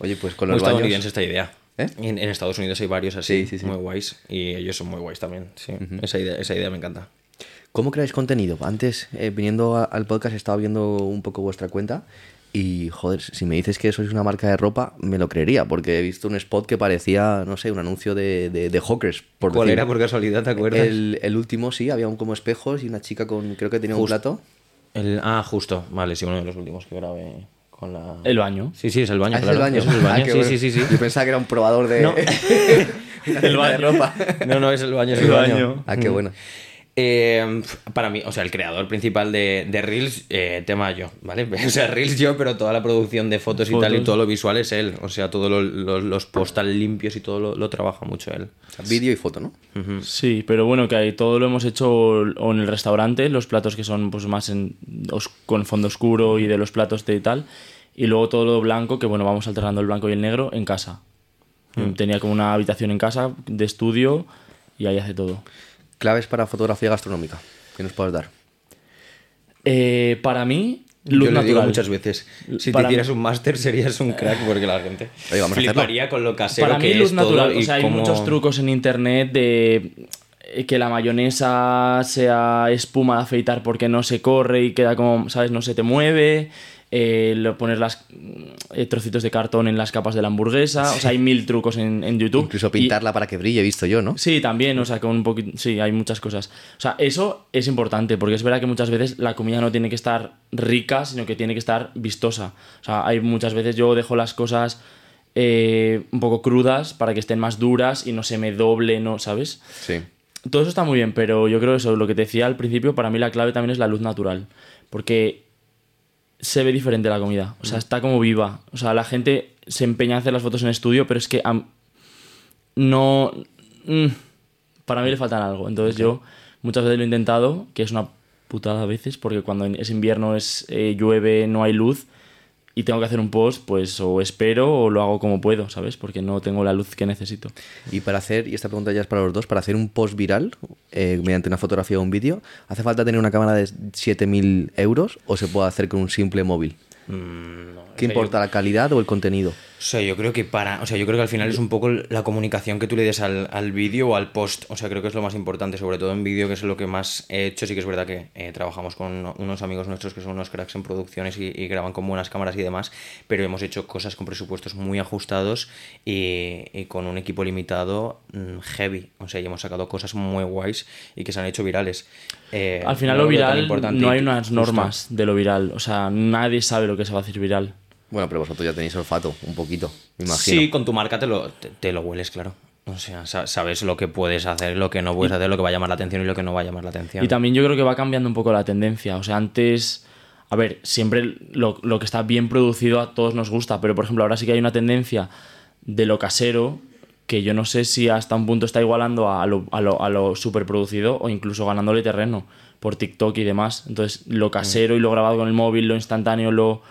Oye, pues con Muy los baños... estadounidense esta idea. ¿Eh? En, en Estados Unidos hay varios así, Sí, sí, sí. muy guays. Y ellos son muy guays también. Sí. esa, idea, esa idea me encanta. ¿Cómo creáis contenido? Antes, eh, viniendo a- al podcast, estaba viendo un poco vuestra cuenta y, joder, si me dices que sois una marca de ropa, me lo creería, porque he visto un spot que parecía, no sé, un anuncio de, de, de Hawkers, por ¿Cuál decir. era por casualidad, te acuerdas? El, el último, sí, había un, como espejos y una chica con, creo que tenía un plato. El- ah, justo. Vale, sí, uno de los últimos que grabé con la... El baño. Sí, sí, es el baño, Ah, ¿es claro. el baño? Es el Ah, baño. qué sí, bueno. sí, sí, sí. Yo pensaba que era un probador de, No. *laughs* Una tienda de ropa. No, no, es el baño, es el, El baño. baño. Ah, qué bueno. Eh, para mí, o sea, el creador principal de, de Reels, eh, tema yo, ¿vale? *laughs* O sea, Reels yo, pero toda la producción de fotos, y tal y todo lo visual es él. O sea, todos lo- lo- los posts tan limpios y todo lo, lo trabaja mucho él. Vídeo y foto, ¿no? Sí, pero bueno, que ahí todo lo hemos hecho o en el restaurante, los platos que son pues más en, os- con fondo oscuro y de los platos de tal, y luego todo lo blanco, que bueno, vamos alternando el blanco y el negro en casa. Tenía como una habitación en casa de estudio y ahí hace todo. Claves para fotografía gastronómica. ¿Qué nos puedes dar? Eh, para mí, luz yo natural. digo muchas veces, si Para te hicieras un máster serías un crack porque la gente Oye, vamos a hacerlo. fliparía con lo casero Para que mí luz es natural, o sea, hay muchos trucos en internet de eh, que la mayonesa sea espuma de afeitar porque no se corre y queda como, ¿sabes? No se te mueve. Eh, lo- poner las eh, trocitos de cartón en las capas de la hamburguesa. O sea, hay mil trucos en, en YouTube. Incluso Y- pintarla para que brille, he visto yo, ¿no? Sí, también, o sea, con un poquito. Sí, hay muchas cosas. O sea, eso es importante, porque es verdad que muchas veces la comida no tiene que estar rica, sino que tiene que estar vistosa. O sea, hay muchas veces yo dejo las cosas eh, un poco crudas para que estén más duras y no se me doble, ¿no? ¿Sabes? Sí. Todo eso está muy bien, pero yo creo eso, lo que te decía al principio, para mí la clave también es la luz natural. Porque se ve diferente la comida. O sea, está como viva. O sea, la gente se empeña a hacer las fotos en estudio, pero es que no. mm, para mí le faltan algo. Entonces yo muchas veces lo he intentado, que es una putada a veces, porque cuando es invierno, es eh, llueve, no hay luz y tengo que hacer un post, pues o espero o lo hago como puedo, ¿sabes? Porque no tengo la luz que necesito. Y para hacer, y esta pregunta ya es para los dos, para hacer un post viral eh, mediante una fotografía o un vídeo, ¿hace falta tener una cámara de 7000 euros o se puede hacer con un simple móvil? Mm, no, ¿Qué o sea, importa, la calidad o el contenido? O sea, yo creo que para. O sea, yo creo que al final es un poco la comunicación que tú le des al, al vídeo o al post. O sea, creo que es lo más importante, sobre todo en vídeo, que es lo que más he hecho. Sí que es verdad que eh, trabajamos con unos amigos nuestros que son unos cracks en producciones y, y graban con buenas cámaras y demás, pero hemos hecho cosas con presupuestos muy ajustados y, y con un equipo limitado mm, heavy. O sea, y hemos sacado cosas muy guays y que se han hecho virales. Eh, Al final no lo viral importante no hay unas justo. normas de lo viral. O sea, nadie sabe lo que se va a hacer viral. Bueno, pero vosotros ya tenéis olfato, un poquito, me imagino. Sí, con tu marca te lo, te, te lo hueles, claro. O sea, sabes lo que puedes hacer, lo que no puedes hacer, lo que va a llamar la atención y lo que no va a llamar la atención. Y también yo creo que va cambiando un poco la tendencia. O sea, antes, a ver, siempre lo, lo que está bien producido a todos nos gusta, pero por ejemplo ahora sí que hay una tendencia de lo casero que yo no sé si hasta un punto está igualando a lo, a lo, a lo superproducido o incluso ganándole terreno por TikTok y demás. Entonces, lo casero y lo grabado con el móvil, lo instantáneo, lo...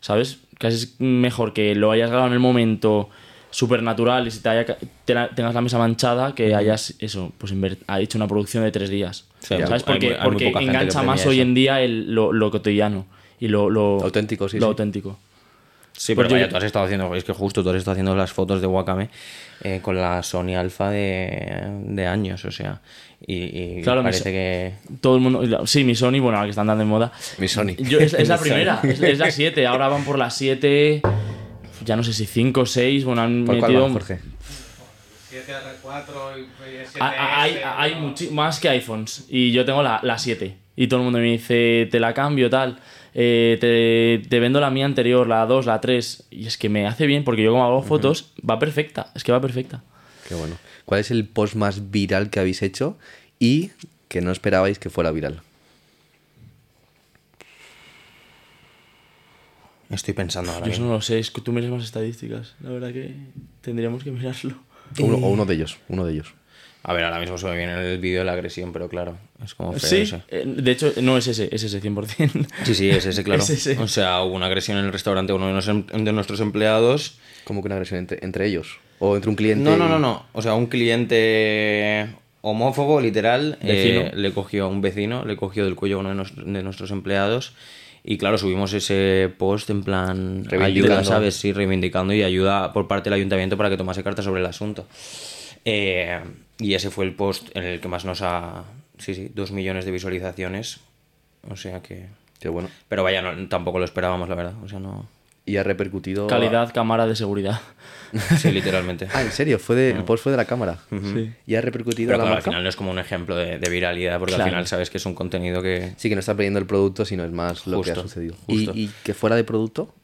¿Sabes? Casi es mejor que lo hayas grabado en el momento súper natural y si te, haya, tengas la mesa manchada que hayas eso pues ha hecho una producción de tres días ¿sabes? porque, porque engancha más hoy en día el, lo, lo, cotidiano y lo, lo auténtico sí lo auténtico Sí, pero vaya, tú has estado haciendo, es que justo tú has estado haciendo las fotos de Wakame eh, con la Sony Alpha de, años, o sea, y, claro, parece que... Todo el mundo, sí, mi Sony, bueno, la que están dando de moda. Mi Sony. *laughs* es, la primera, es, la 7, ahora van por la 7, ya no sé si 5 o 6, bueno, han ¿Por metido... Cuál Jorge? 7 4 y 7 Hay, hay más que iPhones y yo tengo la, la 7 y todo el mundo me dice, te la cambio, tal eh, te, vendo la mía anterior, la 2, la 3, y es que me hace bien porque yo como hago fotos, va perfecta, es que va perfecta. Qué bueno. ¿Cuál es el post más viral que habéis hecho y que no esperabais que fuera viral? Estoy pensando ahora. Yo eso no lo sé, es que tú miras más estadísticas. La verdad que tendríamos que mirarlo. Uno, o uno de ellos, uno de ellos. A ver, ahora mismo se me viene el vídeo de la agresión, pero claro, es como feo Sí, eh, de hecho, no es ese, es ese 100%. Sí, sí, es ese, claro. *laughs* O sea, hubo una agresión en el restaurante uno em, de, nuestros empleados. ¿Cómo que una agresión entre, ellos? ¿O entre un cliente? No, no, no, no. O sea, un cliente homófobo, literal, eh, le cogió a un vecino, le cogió del cuello a uno de, nuestros empleados. Y claro, subimos ese post en plan ayuda, ¿sabes? Sí, reivindicando y ayuda por parte del ayuntamiento para que tomase cartas sobre el asunto. Eh, y ese fue el post en el que más nos ha... Sí, sí, dos millones de visualizaciones. O sea que... Qué bueno. Pero vaya, no, tampoco lo esperábamos, la verdad. O sea, no... Y ha repercutido... Calidad, cámara de seguridad. *laughs* Sí, literalmente. ah, ¿en serio? Fue de, El post fue de la cámara. sí. Y ha repercutido Pero al final no es como un ejemplo de, viralidad, porque al final sabes que es un contenido que... Sí, que no está perdiendo el producto, sino es más lo que ha sucedido. ¿Y, ¿Y que fuera de producto?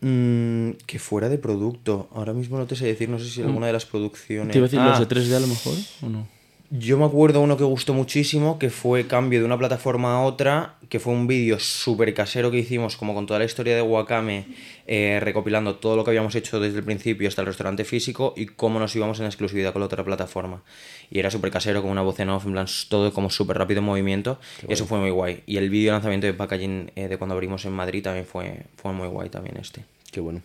Mm, que fuera de producto. Ahora mismo no te sé decir, no sé si mm. alguna de las producciones. ¿Te iba a decir los ah. de 3D a lo mejor o no? Yo me acuerdo uno que gustó muchísimo, que fue cambio de una plataforma a otra, que fue un vídeo súper casero que hicimos, como con toda la historia de Wakame, eh, recopilando todo lo que habíamos hecho desde el principio hasta el restaurante físico y cómo nos íbamos en exclusividad con la otra plataforma. Y era súper casero, con una voz en off, en plan, todo como súper rápido en movimiento. y eso fue muy guay. Y el vídeo de lanzamiento de packaging eh, de cuando abrimos en Madrid también fue, fue muy guay también este. Qué bueno.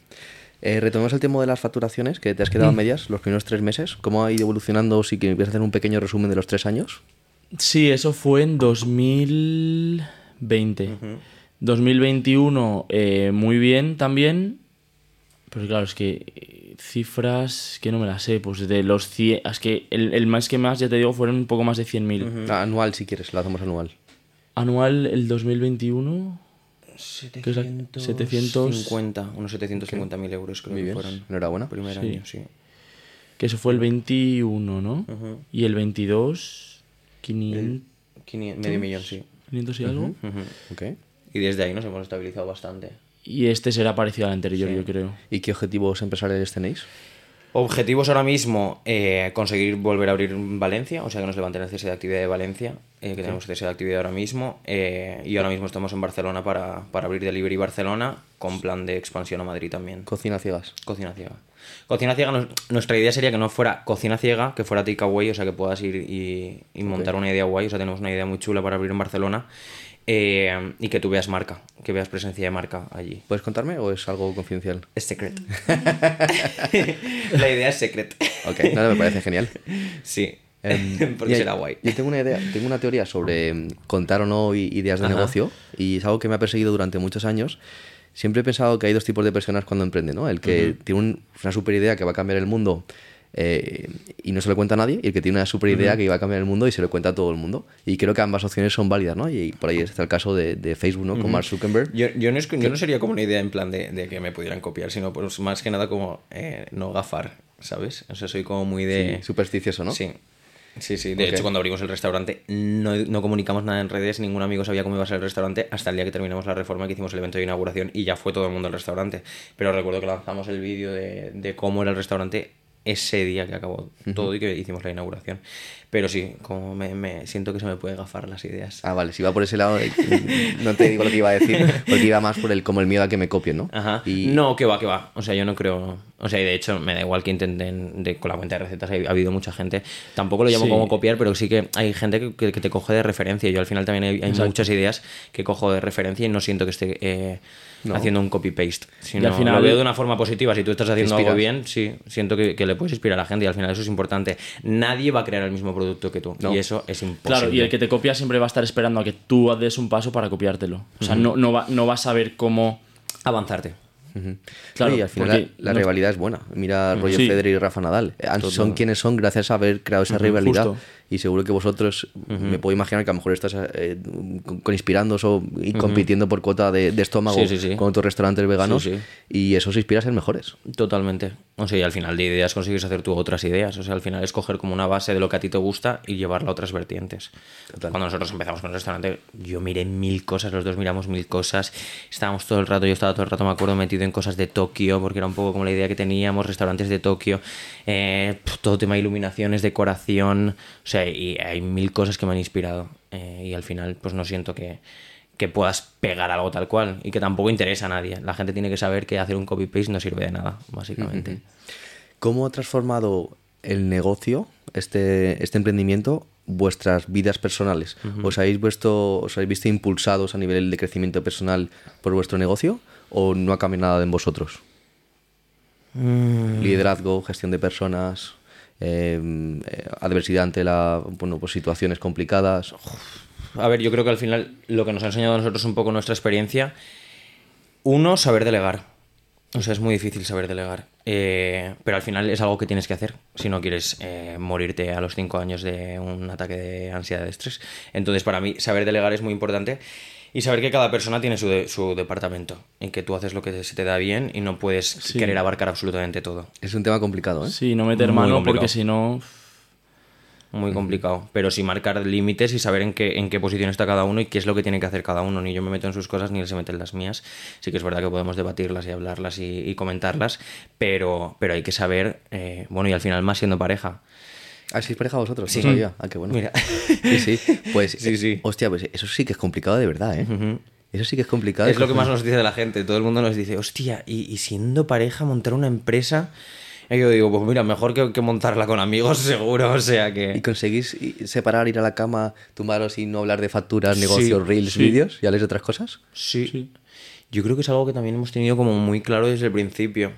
Eh, retomemos el tema de las facturaciones, que te has quedado a mm. medias los primeros tres meses. ¿Cómo ha ido evolucionando? Si quieres hacer un pequeño resumen de los tres años. Sí, eso fue en 2020. 2021, eh, muy bien también. Pero claro, es que eh, cifras que no me las sé. Pues de los 100. Es que el, el más que más, ya te digo, fueron un poco más de 100.000. Anual, si quieres, lo hacemos anual. Anual, el 2021. 750, unos 750 mil euros creo que fueron. Enhorabuena. Primer año, sí. Que eso fue el 21, ¿no? Y el 22, 500... medio millón, sí. 500 y algo. Y desde ahí nos hemos estabilizado bastante. Y este será parecido al anterior, yo creo. ¿Y qué objetivos empresariales tenéis? Objetivos ahora mismo, eh, conseguir volver a abrir Valencia, o sea que nos levanten el cese de actividad de Valencia, eh, que tenemos cese de actividad ahora mismo, eh, y ahora mismo estamos en Barcelona para, para, abrir Delivery Barcelona, con plan de expansión a Madrid también. ¿Cocina ciegas? Cocina ciega. Cocina ciega, nuestra idea sería que no fuera cocina ciega, que fuera takeaway, o sea que puedas ir y, montar una idea guay, o sea tenemos una idea muy chula para abrir en Barcelona, eh, y que tú veas marca, que veas presencia de marca allí. ¿Puedes contarme o es algo confidencial? Es secret. *laughs* *laughs* la idea es secret. Ok, nada, me parece genial. Sí. Em, *laughs* porque será guay. Yo tengo una idea, tengo una teoría sobre em, contar o no ideas de negocio y es algo que me ha perseguido durante muchos años. Siempre he pensado que hay dos tipos de personas cuando emprenden, ¿no? El que tiene una super idea que va a cambiar el mundo eh, y no se lo cuenta a nadie, y el que tiene una super idea que iba a cambiar el mundo y se lo cuenta a todo el mundo. Y creo que ambas opciones son válidas, ¿no? Y por ahí está el caso de, de Facebook, ¿no? Con Mark Zuckerberg. Yo, yo, no yo, no sería como una idea en plan de, de, que me pudieran copiar, sino pues más que nada como eh, no gafar, ¿sabes? O sea, soy como muy de... supersticioso, ¿no? Sí. Sí, sí. De hecho, cuando abrimos el restaurante no, no, comunicamos nada en redes, ningún amigo sabía cómo iba a ser el restaurante hasta el día que terminamos la reforma, que hicimos el evento de inauguración y ya fue todo el mundo al restaurante. Pero recuerdo que lanzamos el vídeo de, de cómo era el restaurante ese día que acabó todo y que hicimos la inauguración. Pero sí, como me, me siento que se me puede gafar las ideas. Ah, vale, si va por ese lado, eh, no te digo lo que iba a decir, *laughs* porque iba más por el como el miedo a que me copien, ¿no? Ajá. Y No, que va, que va. O sea, yo no creo. O sea, y de hecho, me da igual que intenten. De, con la cuenta de recetas ha, ha habido mucha gente. Tampoco lo llamo Sí. como copiar, pero sí que hay gente que, que- que te coge de referencia. Yo al final también hay, hay muchas ideas que cojo de referencia y no siento que esté eh, haciendo un copy-paste. Sino al final- lo veo de una forma positiva. Si tú estás haciendo algo bien, sí, siento que, que le puedes inspirar a la gente y al final eso es importante. Nadie va a crear el mismo producto que tú. No. Y eso es imposible. Claro, y el que te copia siempre va a estar esperando a que tú des un paso para copiártelo. O sea, no, no, va, no vas a ver cómo. Avanzarte. Claro, y al final porque la no- rivalidad es buena. Mira a Roger Sí. Federer y Rafa Nadal. Eh, Son quienes son gracias a haber creado esa rivalidad. justo. Y seguro que vosotros, me puedo imaginar que a lo mejor estás eh, inspirándoos o y compitiendo por cuota de, de estómago Sí, sí, sí. con otros restaurantes veganos. Y eso os inspira a ser mejores. Totalmente. O sea, y al final de ideas consigues hacer tú otras ideas. O sea, al final es coger como una base de lo que a ti te gusta y llevarla a otras vertientes. Total. Cuando nosotros empezamos con el restaurante, yo miré mil cosas, los dos miramos mil cosas. Estábamos todo el rato, yo estaba todo el rato, me acuerdo, metido en cosas de Tokio, porque era un poco como la idea que teníamos, restaurantes de Tokio, eh, todo tema de iluminaciones, decoración. O sea, y hay mil cosas que me han inspirado. Eh, y al final, pues no siento que que puedas pegar algo tal cual y que tampoco interesa a nadie. La gente tiene que saber que hacer un copy-paste no sirve de nada, básicamente. ¿Cómo ha transformado el negocio, este, este emprendimiento, vuestras vidas personales? ¿Os, habéis vuesto, ¿Os habéis visto impulsados a nivel de crecimiento personal por vuestro negocio o no ha cambiado nada en vosotros? Liderazgo, gestión de personas, eh, eh, adversidad ante la, bueno, pues situaciones complicadas. A ver, yo creo que al final lo que nos ha enseñado a nosotros un poco nuestra experiencia, uno, saber delegar. O sea, es muy difícil saber delegar. Eh, pero al final es algo que tienes que hacer si no quieres eh, morirte a los cinco años de un ataque de ansiedad de estrés. Entonces, para mí, saber delegar es muy importante. Y saber que cada persona tiene su, de- su departamento. En que tú haces lo que se te da bien y no puedes querer abarcar absolutamente todo. Es un tema complicado, ¿eh? Sí, no meter Muy mano complicado. porque si no. Muy complicado. Pero sí marcar límites y saber en qué, en qué posición está cada uno y qué es lo que tiene que hacer cada uno. Ni yo me meto en sus cosas ni él se mete en las mías. Sí que es verdad que podemos debatirlas y hablarlas y, y comentarlas, pero, pero hay que saber, eh, bueno, y al final más siendo pareja. ¿Ah, sois pareja vosotros? Sí. No sabía. Ah, qué bueno. Mira. Sí, sí. Pues, *laughs* Sí, eh, sí. hostia, pues eso sí que es complicado de verdad, ¿eh? Eso sí que es complicado. Es lo que más nos dice la gente. Todo el mundo nos dice, hostia, y, y siendo pareja, montar una empresa. Y yo digo, pues mira, mejor que, que montarla con amigos, *laughs* seguro. O sea que. ¿Y conseguís separar, ir a la cama, tumbaros y no hablar de facturas, Sí, negocios, reels, sí. vídeos y habléis de otras cosas? Sí. Yo creo que es algo que también hemos tenido como muy claro desde el principio.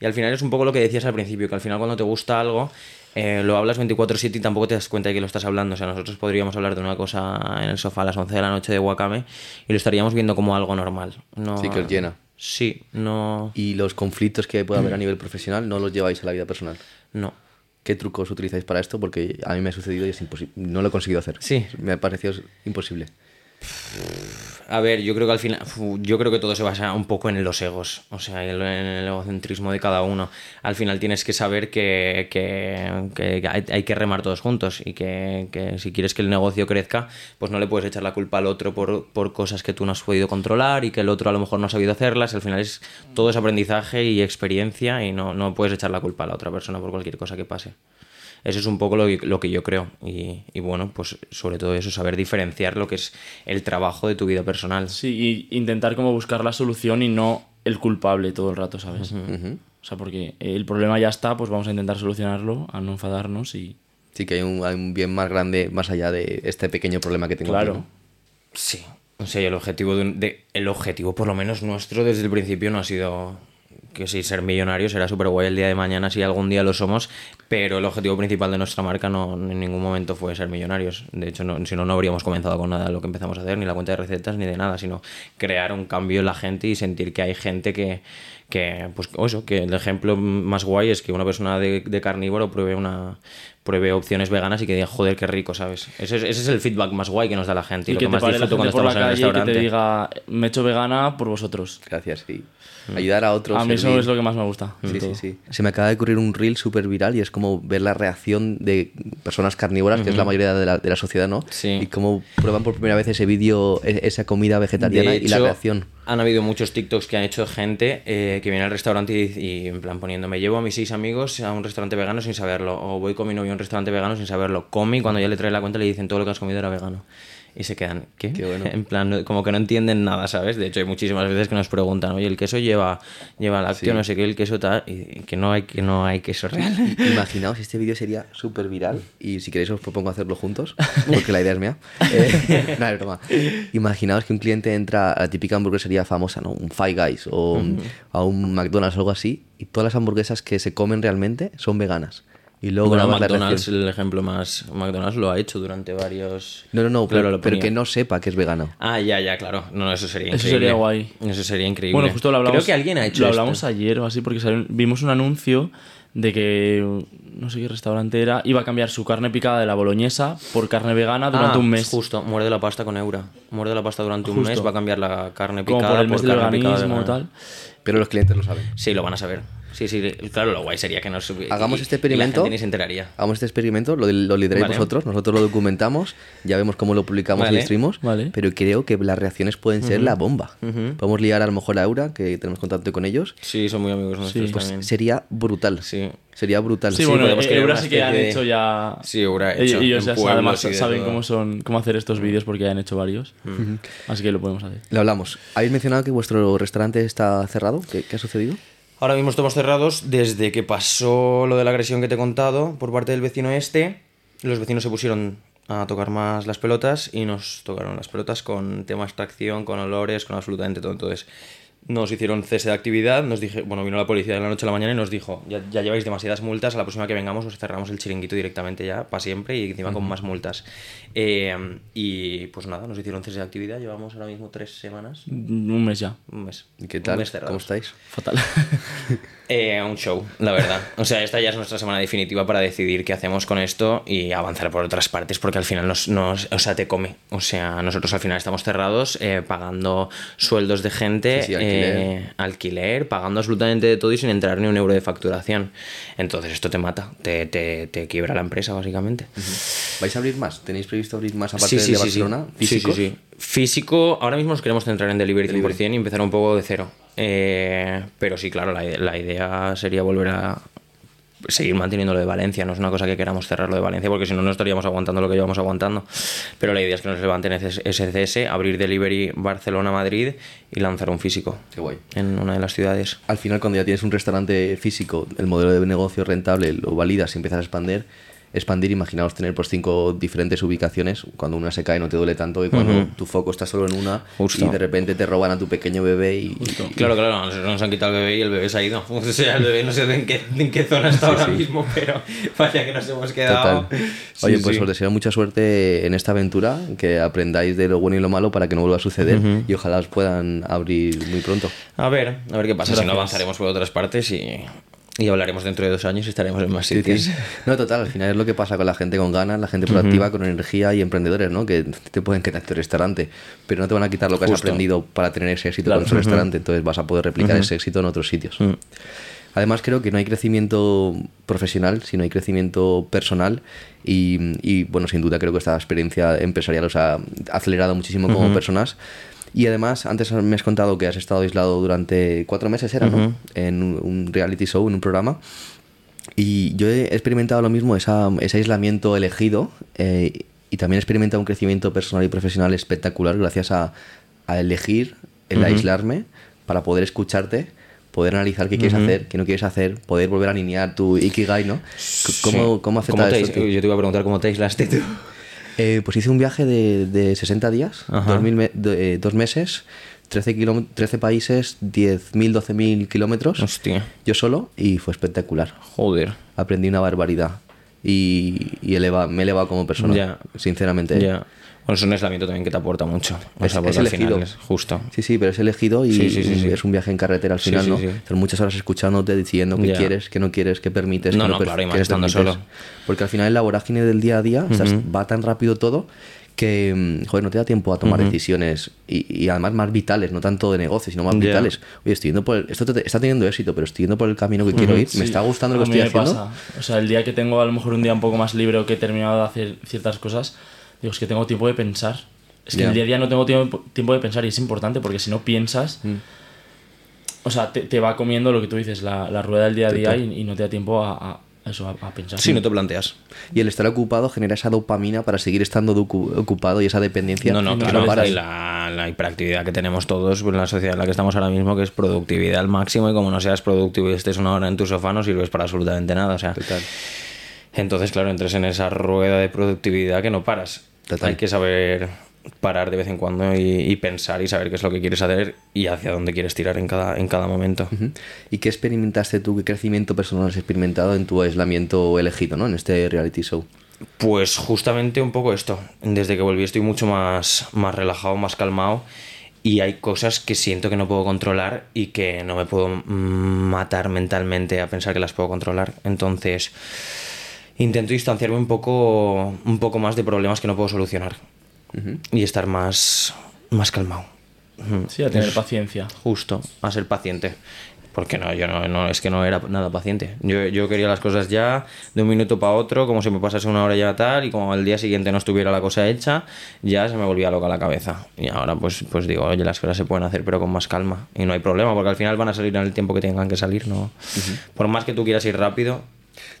Y al final es un poco lo que decías al principio, que al final cuando te gusta algo, eh, lo hablas 24/7 y tampoco te das cuenta de que lo estás hablando. O sea, nosotros podríamos hablar de una cosa en el sofá a las 11 de la noche de Wakame y lo estaríamos viendo como algo normal. No, Sí, que os llena. Sí, no... Y los conflictos que puede haber a nivel profesional no los lleváis a la vida personal. No. ¿Qué trucos utilizáis para esto? Porque a mí me ha sucedido y es imposible. No lo he conseguido hacer. Sí. Me ha parecido imposible. A ver, yo creo que al final, yo creo que todo se basa un poco en los egos, o sea, en el, en el egocentrismo de cada uno. Al final tienes que saber que, que- que hay que remar todos juntos y que, que si quieres que el negocio crezca, pues no le puedes echar la culpa al otro por, por cosas que tú no has podido controlar y que el otro a lo mejor no ha sabido hacerlas. Al final es todo es aprendizaje y experiencia y no, no puedes echar la culpa a la otra persona por cualquier cosa que pase. Eso es un poco lo, que- lo que yo creo. Y, y bueno, pues sobre todo eso, saber diferenciar lo que es el trabajo de tu vida personal. Sí, y intentar como buscar la solución y no el culpable todo el rato, ¿sabes? O sea, porque el problema ya está, pues vamos a intentar solucionarlo, a no enfadarnos y... Sí que hay un, hay un bien más grande más allá de este pequeño problema que tengo. aquí, Claro. ¿no? Sí. O sea, el objetivo, de, un- de- el objetivo, por lo menos nuestro, desde el principio no ha sido que si ser millonarios será súper guay el día de mañana, si algún día lo somos, pero el objetivo principal de nuestra marca no en ningún momento fue ser millonarios. De hecho, si no, no habríamos comenzado con nada lo que empezamos a hacer, ni la cuenta de recetas, ni de nada, sino crear un cambio en la gente y sentir que hay gente que, que pues eso, que el ejemplo más guay es que una persona de carnívoro pruebe una pruebe opciones veganas y que diga, joder, qué rico, ¿sabes? Ese es, ese es el feedback más guay que nos da la gente y, Y, lo que que más disfruto cuando estamos en el calle y que te restaurante. diga, me he hecho vegana por vosotros. Gracias, sí. Ayudar a otros. A mí eso servir. es lo que más me gusta. Sí, sí, sí. Se me acaba de ocurrir un reel súper viral y es como ver la reacción de personas carnívoras, que es la mayoría de la, de la sociedad, ¿no? Sí. Y cómo prueban por primera vez ese vídeo, e- esa comida vegetariana De y la reacción. Han habido muchos TikToks que han hecho gente eh, que viene al restaurante y, y en plan poniendo, me llevo a mis seis amigos a un restaurante vegano sin saberlo, o voy con mi a un restaurante vegano sin saberlo, come y cuando ya le trae la cuenta le dicen todo lo que has comido era vegano. Y se quedan, ¿qué? Qué bueno. *laughs* En plan, como que no entienden nada, ¿sabes? De hecho, hay muchísimas veces que nos preguntan, oye, el queso lleva, lleva lácteo, no sé qué, el queso tal, y que no hay, que no hay queso real. *laughs* Imaginaos, este vídeo sería súper viral y si queréis os propongo hacerlo juntos, *laughs* porque la idea es mía. Eh, no, es broma. Imaginaos que un cliente entra a la típica hamburguesería famosa, ¿no? Un Five Guys o a un McDonald's o algo así y todas las hamburguesas que se comen realmente son veganas. Y luego Bueno, McDonald's, el ejemplo más. McDonald's lo ha hecho durante varios. No, no, no, Claro, pero, lo pero ponía. que no sepa que es vegano. Ah, ya, ya, claro. No, no, eso sería Eso increíble. sería guay. Eso sería increíble. Bueno, justo lo hablamos. Creo que alguien ha hecho Lo esto. hablamos ayer o así, porque salió- vimos un anuncio de que no sé qué restaurante era, iba a cambiar su carne picada de la boloñesa por carne vegana durante Ah, un mes. Justo, muerde la pasta con Eura. Muerde la pasta durante un mes, va a cambiar la carne Como picada por el mes del carne picada veganismo vegana. tal. Pero los clientes lo saben. Sí, lo van a saber. Sí, sí, claro, lo guay sería que nos Hagamos y- este y experimento. la gente ni se enteraría. Hagamos este experimento, lo, lo lideráis Vale. vosotros, nosotros lo documentamos, ya vemos cómo lo publicamos Vale. y streamamos, Vale. pero creo que las reacciones pueden ser la bomba. Ujú. Podemos liar a lo mejor a Aura, que tenemos contacto con ellos, Sí, son muy amigos nuestros pues también. sería brutal. Sí. Sería brutal. Sí, Sí, bueno, eh, Eura una sí que han de- hecho ya. Sí, Eura Ellos, hecho ellos ya además y de saben todo. cómo son, cómo hacer estos vídeos porque ya han hecho varios. Así que lo podemos hacer. Lo hablamos. ¿Habéis mencionado que vuestro restaurante está cerrado? ¿Qué, qué ha sucedido? Ahora mismo estamos cerrados desde que pasó lo de la agresión que te he contado por parte del vecino este. Los vecinos se pusieron a tocar más las pelotas y nos tocaron las pelotas con tema extracción, con olores, con absolutamente todo. Entonces nos hicieron cese de actividad, nos dije, bueno, vino la policía de la noche a la mañana y nos dijo, ya, ya lleváis demasiadas multas, a la próxima que vengamos os cerramos el chiringuito directamente ya, para siempre y encima con más multas. Eh, y pues nada, nos hicieron cese de actividad, llevamos ahora mismo tres semanas, Un mes ya. un mes. ¿Y qué un tal? mes cerrados. ¿Cómo estáis? Fatal. *laughs* Eh, un show, la verdad. O sea, esta ya es nuestra semana definitiva para decidir qué hacemos con esto y avanzar por otras partes, porque al final nos, nos- o sea, te come. O sea, nosotros al final estamos cerrados, eh, pagando sueldos de gente, Sí, sí, alquiler. eh, alquiler, pagando absolutamente de todo y sin entrar ni un euro de facturación. Entonces esto te mata, te, te, te quiebra la empresa, básicamente. ¿Vais a abrir más? ¿Tenéis previsto abrir más aparte Sí, de Barcelona? sí. Sí, sí. Físico, ahora mismo nos queremos centrar en delivery 100% y empezar un poco de cero. Eh, pero sí, claro, la, la idea sería volver a seguir manteniendo lo de Valencia. No es una cosa que queramos cerrar lo de Valencia porque si no, no estaríamos aguantando lo que llevamos aguantando. Pero la idea es que nos levanten SCS, abrir delivery Barcelona-Madrid y lanzar un físico Qué guay. en una de las ciudades. Al final, cuando ya tienes un restaurante físico, el modelo de negocio rentable lo validas y empiezas a expandir, expandir, imaginaos tener pues cinco diferentes ubicaciones, cuando una se cae no te duele tanto y cuando tu foco está solo en una Justo. y de repente te roban a tu pequeño bebé y, Claro, claro, nos, nos han quitado el bebé y el bebé se ha ido. *laughs* O sea, el bebé no sé en qué, en qué zona está ahora mismo, pero *laughs* vaya que nos hemos quedado. Total. Sí, Oye, pues sí. os deseo mucha suerte en esta aventura, que aprendáis de lo bueno y lo malo para que no vuelva a suceder y ojalá os puedan abrir muy pronto. A ver, a ver qué pasa. Si no avanzaremos por otras partes y, y hablaremos dentro de dos años y estaremos en más sitios. sí. No, total, al final es lo que pasa con la gente con ganas, la gente proactiva, con energía y emprendedores, ¿no? Que te pueden quitar tu restaurante, pero no te van a quitar lo que has aprendido para tener ese éxito Claro. con tu restaurante, entonces vas a poder replicar ese éxito en otros sitios. Además, creo que no hay crecimiento profesional, sino hay crecimiento personal. Y, y, bueno, sin duda creo que esta experiencia empresarial os ha acelerado muchísimo como personas. Y además, antes me has contado que has estado aislado durante cuatro meses, ¿era, no? En un, reality show, en un programa. Y yo he experimentado lo mismo, esa- ese aislamiento elegido. eh, y también he experimentado un crecimiento personal y profesional espectacular gracias a, a elegir el aislarme para poder escucharte, poder analizar qué quieres hacer, qué no quieres hacer, poder volver a alinear tu ikigai, ¿no? C- ¿Cómo, Sí. cómo afecta te esto? Yo te iba a preguntar cómo te aislaste tú. *laughs* Eh, pues hice un viaje de, de 60 días. 2000 me- de- eh, dos meses, 13, kilómet- 13 países, 10.000, 12.000 kilómetros, Hostia. yo solo, y fue espectacular. Joder. Aprendí una barbaridad y, y eleva- me he elevado como persona, Ya. sinceramente. Ya. Bueno, es un aislamiento también que te aporta mucho. O Es- porque es elegido. final es justo. Sí, sí, pero es elegido y Sí, sí, sí, sí. es un viaje en carretera al Sí, final, sí, ¿no? sí. Son muchas horas escuchándote, diciendo qué Ya. quieres, qué no quieres, qué permites, No, qué no, per- claro, y más estando permites. solo. Porque al final en la vorágine del día a día estás- va tan rápido todo que, mm, joder, no te da tiempo a tomar decisiones y, y además más vitales, no tanto de negocio, sino más Ya. vitales. Oye, estoy yendo por el- esto te- está teniendo éxito, pero estoy yendo por el camino que quiero ir, me está gustando lo A que mí estoy me haciendo. pasa. O sea, el día que tengo a lo mejor un día un poco más libre o que he terminado de hacer ciertas cosas, digo, es que tengo tiempo de pensar. Es que Ya. el día a día no tengo tiempo, tiempo de pensar y es importante porque si no piensas, Mm. o sea, te, te va comiendo lo que tú dices, la, la rueda del día a día y, y no te da tiempo a, eso, a, a pensar. Sí, no te planteas. Y el estar ocupado genera esa dopamina para seguir estando ocupado y esa dependencia. No, no, que claro, paras. y la, la hiperactividad que tenemos todos pues, en la sociedad en la que estamos ahora mismo, que es productividad al máximo, y como no seas productivo y estés una hora en tu sofá, no sirves para absolutamente nada. O sea, Total. entonces, claro, entres en esa rueda de productividad que no paras. Total. Hay que saber parar de vez en cuando y, y pensar y saber qué es lo que quieres hacer y hacia dónde quieres tirar en cada, en cada momento. ¿Y qué experimentaste tú, qué crecimiento personal has experimentado en tu aislamiento elegido, ¿no? En este reality show. Pues justamente un poco esto. Desde que volví estoy mucho más, más relajado, más calmado. Y hay cosas que siento que no puedo controlar y que no me puedo mm, matar mentalmente a pensar que las puedo controlar. Entonces, intento distanciarme un poco, un poco más de problemas que no puedo solucionar. Y estar más, más calmado. Sí, a tener paciencia. Justo, a ser paciente. Porque no, yo no, no, es que no era nada paciente. Yo, yo quería las cosas ya, de un minuto para otro, como si me pasase una hora ya tal, y como al día siguiente no estuviera la cosa hecha, ya se me volvía loca la cabeza. Y ahora pues, pues digo, oye, las cosas se pueden hacer, pero con más calma. Y no hay problema, porque al final van a salir en el tiempo que tengan que salir, ¿no? Por más que tú quieras ir rápido,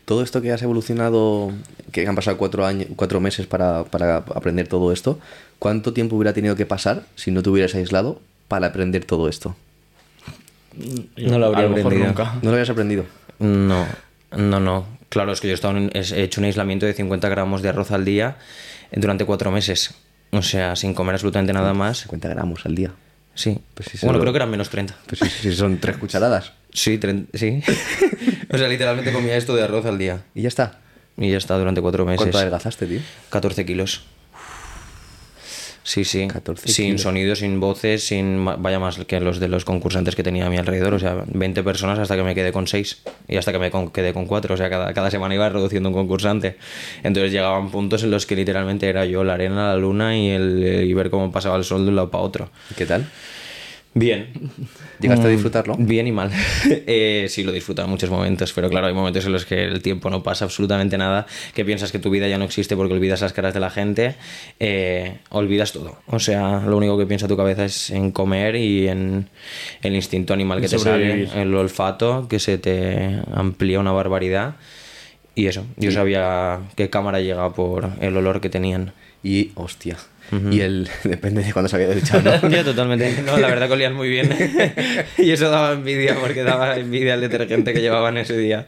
Todo esto que has evolucionado, que han pasado cuatro, años, cuatro meses para, para aprender todo esto, ¿cuánto tiempo hubiera tenido que pasar si no te hubieras aislado para aprender todo esto? No lo habría lo aprendido. nunca. ¿No lo habías aprendido? no, no, no. Claro, es que yo he, estado en- he hecho un aislamiento de 50 gramos de arroz al día durante cuatro meses. O sea, sin comer absolutamente nada más. 50 gramos al día. Sí. Pues sí, bueno, solo- creo que eran menos 30. Pues si, si son tres cucharadas. Sí, tren- sí. *laughs* o sea, literalmente comía esto de arroz al día. Y ya está. Y ya está durante cuatro meses. ¿Cuánto adelgazaste, tío? 14 kilos. Sí, sí. 14 sin kilos. sonidos, sin voces, sin vaya más que los de los concursantes que tenía a mi alrededor. O sea, 20 personas hasta que me quedé con 6 y hasta que me con- quedé con 4. O sea, cada, cada semana iba reduciendo un concursante. Entonces llegaban puntos en los que literalmente era yo la arena, la luna y, el, y ver cómo pasaba el sol de un lado para otro. ¿Y ¿Qué tal? Bien. *laughs* ¿Llegaste a Mm, disfrutarlo? Bien y mal. *laughs* Eh, sí, lo he disfrutado en muchos momentos, pero claro, hay momentos en los que el tiempo no pasa absolutamente nada, que piensas que tu vida ya no existe porque olvidas las caras de la gente, eh, olvidas todo. O sea, lo único que piensa tu cabeza es en comer y en el instinto animal que te sale, el olfato que se te amplía una barbaridad. Y eso, yo sabía qué cámara llega por el olor que tenían. Y, hostia. Y el... *laughs* Depende de cuándo se había duchado, ¿no? *laughs* Yo totalmente. No, la verdad que olían muy bien. *laughs* y eso daba envidia, porque daba envidia al detergente que llevaban ese día.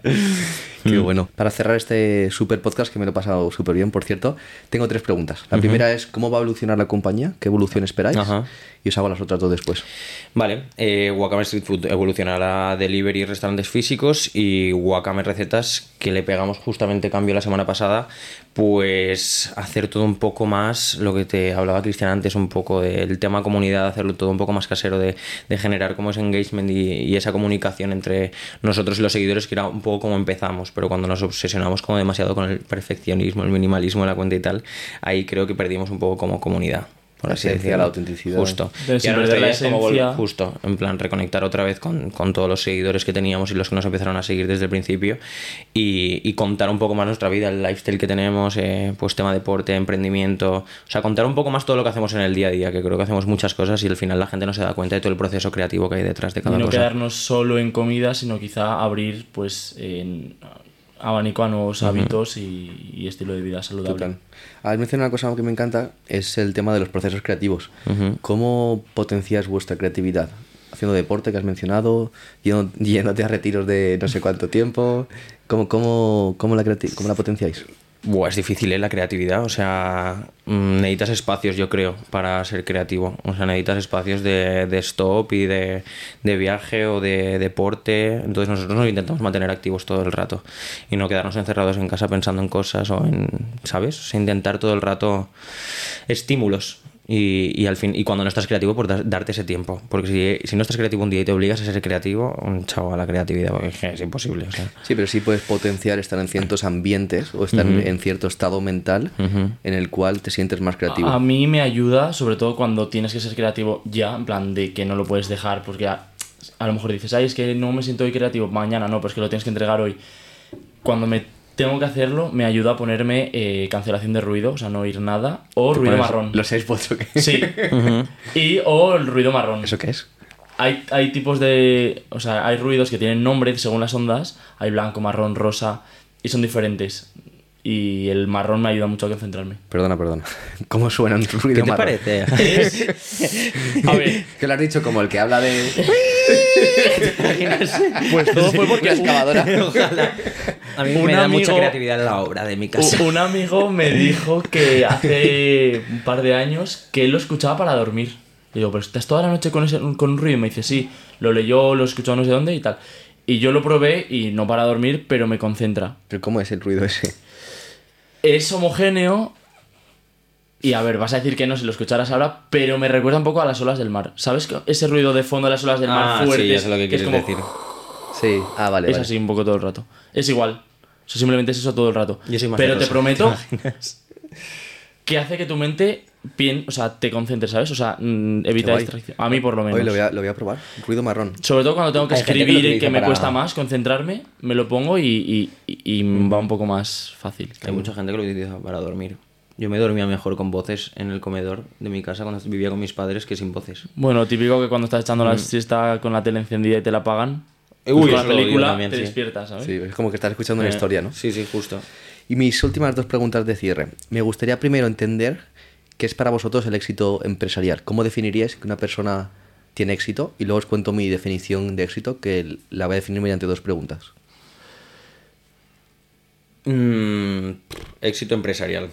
Qué bueno. Para cerrar este super podcast, que me lo he pasado súper bien, por cierto, tengo tres preguntas. La primera es, ¿cómo va a evolucionar la compañía? ¿Qué evolución esperáis? Ajá. Y os hago las otras dos después. Vale, eh, Wakame Street Food evolucionará a delivery y restaurantes físicos y Wakame Recetas, que le pegamos justamente cambio la semana pasada, pues hacer todo un poco más, lo que te hablaba Cristian antes, un poco del tema comunidad, hacerlo todo un poco más casero, de, de generar como ese engagement y, y esa comunicación entre nosotros y los seguidores, que era un poco como empezamos, pero cuando nos obsesionamos como demasiado con el perfeccionismo, el minimalismo la cuenta y tal, ahí creo que perdimos un poco como comunidad. Por así decirlo. la autenticidad. Justo. Entonces, Y ahora nuestra la idea es como justo, en plan, reconectar otra vez con, con todos los seguidores que teníamos y los que nos empezaron a seguir desde el principio y, y contar un poco más nuestra vida, el lifestyle que tenemos, eh, pues tema deporte, emprendimiento, o sea, contar un poco más todo lo que hacemos en el día a día, que creo que hacemos muchas cosas y al final la gente no se da cuenta de todo el proceso creativo que hay detrás de Y cada no cosa. quedarnos solo en comida, sino quizá abrir pues en abanico a nuevos hábitos y, y estilo de vida saludable. Total. Has mencionado una cosa que me encanta, es el tema de los procesos creativos. ¿Cómo potencias vuestra creatividad? Haciendo deporte que has mencionado, yéndote a retiros de no sé cuánto tiempo. ¿Cómo, cómo, cómo, la, cómo la potenciáis? Buah, es difícil, ¿eh? La creatividad. O sea, mm, necesitas espacios, yo creo, para ser creativo. O sea, necesitas espacios de, de stop y de, de viaje o de deporte. Entonces nosotros nos intentamos mantener activos todo el rato y no quedarnos encerrados en casa pensando en cosas o en, ¿sabes? O sea, intentar todo el rato estímulos. Y, y al fin y cuando no estás creativo, pues dar- darte ese tiempo. Porque si, si no estás creativo un día y te obligas a ser creativo, un chavo a la creatividad, porque es que es imposible. O sea. Sí, pero sí puedes potenciar estar en ciertos ambientes o estar en cierto estado mental en el cual te sientes más creativo. A mí me ayuda, sobre todo cuando tienes que ser creativo ya, en plan de que no lo puedes dejar, porque a, a lo mejor dices, ay, es que no me siento hoy creativo, mañana no, pues que lo tienes que entregar hoy. Cuando me tengo que hacerlo, me ayuda a ponerme eh, cancelación de ruido, o sea, no oír nada, o ruido marrón. Los AirPods o qué. Sí. *laughs* Y o el ruido marrón. ¿Eso qué es? Hay, hay tipos de. O sea, hay ruidos que tienen nombre según las ondas. Hay blanco, marrón, rosa. Y son diferentes. Y el marrón me ayuda mucho a concentrarme. Perdona, perdona. *laughs* ¿Cómo suena un ruido ¿Qué te marrón? parece? *laughs* *laughs* A ver, Que lo has dicho como el que habla de... pues todo fue porque excavadora. Ojalá. A mí Un me da amigo- mucha creatividad en la obra de mi casa. un amigo me dijo que hace un par de años que él lo escuchaba para dormir. Le digo, pero estás toda la noche con, ese, con un ruido. Y me dice, sí, lo leyó, lo escuchó no sé dónde y tal. Y yo lo probé y no para dormir, pero me concentra. ¿Pero cómo es el ruido ese? Es homogéneo. Y a ver, vas a decir que no si lo escucharas ahora, pero me recuerda un poco a las olas del mar. ¿Sabes que ese ruido de fondo de las olas del mar Ah, fuertes? sí, ya sé lo que es quieres como- decir. *laughs* Sí. Ah, vale, Es vale. así un poco todo el rato. Es igual. O sea, simplemente es eso todo el rato. Yo soy más pero te prometo *laughs* ¿te que hace que tu mente pien, o sea, te concentres, ¿sabes? O sea, mm, evita distracción. A mí por lo menos. Hoy lo voy a, lo voy a probar. Ruido marrón. Sobre todo cuando tengo que Hay escribir y que me para- cuesta más concentrarme, me lo pongo y, y- y- y va un poco más fácil. Hay mucha gente que lo utiliza para dormir. Yo me dormía mejor con voces en el comedor de mi casa cuando vivía con mis padres que sin voces. Bueno, típico que cuando estás echando la siesta con la tele encendida y te la apagan, Uy, pues con la película también, te sí. despiertas, ¿sabes? Sí, es como que estás escuchando una Eh, historia, ¿no? Sí, sí, justo. Y mis últimas dos preguntas de cierre. Me gustaría primero entender qué es para vosotros el éxito empresarial. ¿Cómo definiríais que una persona tiene éxito? Y luego os cuento mi definición de éxito, que la voy a definir mediante dos preguntas. Mm, éxito empresarial.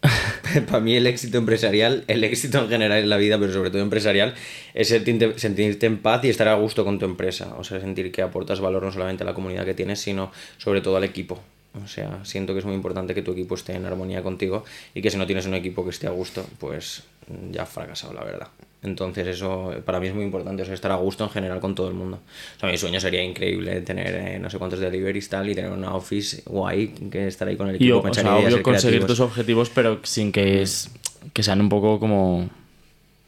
*laughs* Para mí el éxito empresarial, el éxito en general en la vida, pero sobre todo empresarial, es sentirte, sentirte en paz y estar a gusto con tu empresa. O sea, sentir que aportas valor no solamente a la comunidad que tienes, sino sobre todo al equipo. O sea, siento que es muy importante que tu equipo esté en armonía contigo y que si no tienes un equipo que esté a gusto, pues ya has fracasado, la verdad. Entonces eso para mí es muy importante, o sea, estar a gusto en general con todo el mundo. O sea, mi sueño sería increíble tener eh, no sé cuántos deliveries tal y tener una office guay que estar ahí con el equipo, o pensar sea, ideas, obvio conseguir creativos. tus objetivos, pero sin que, es, que sean un poco como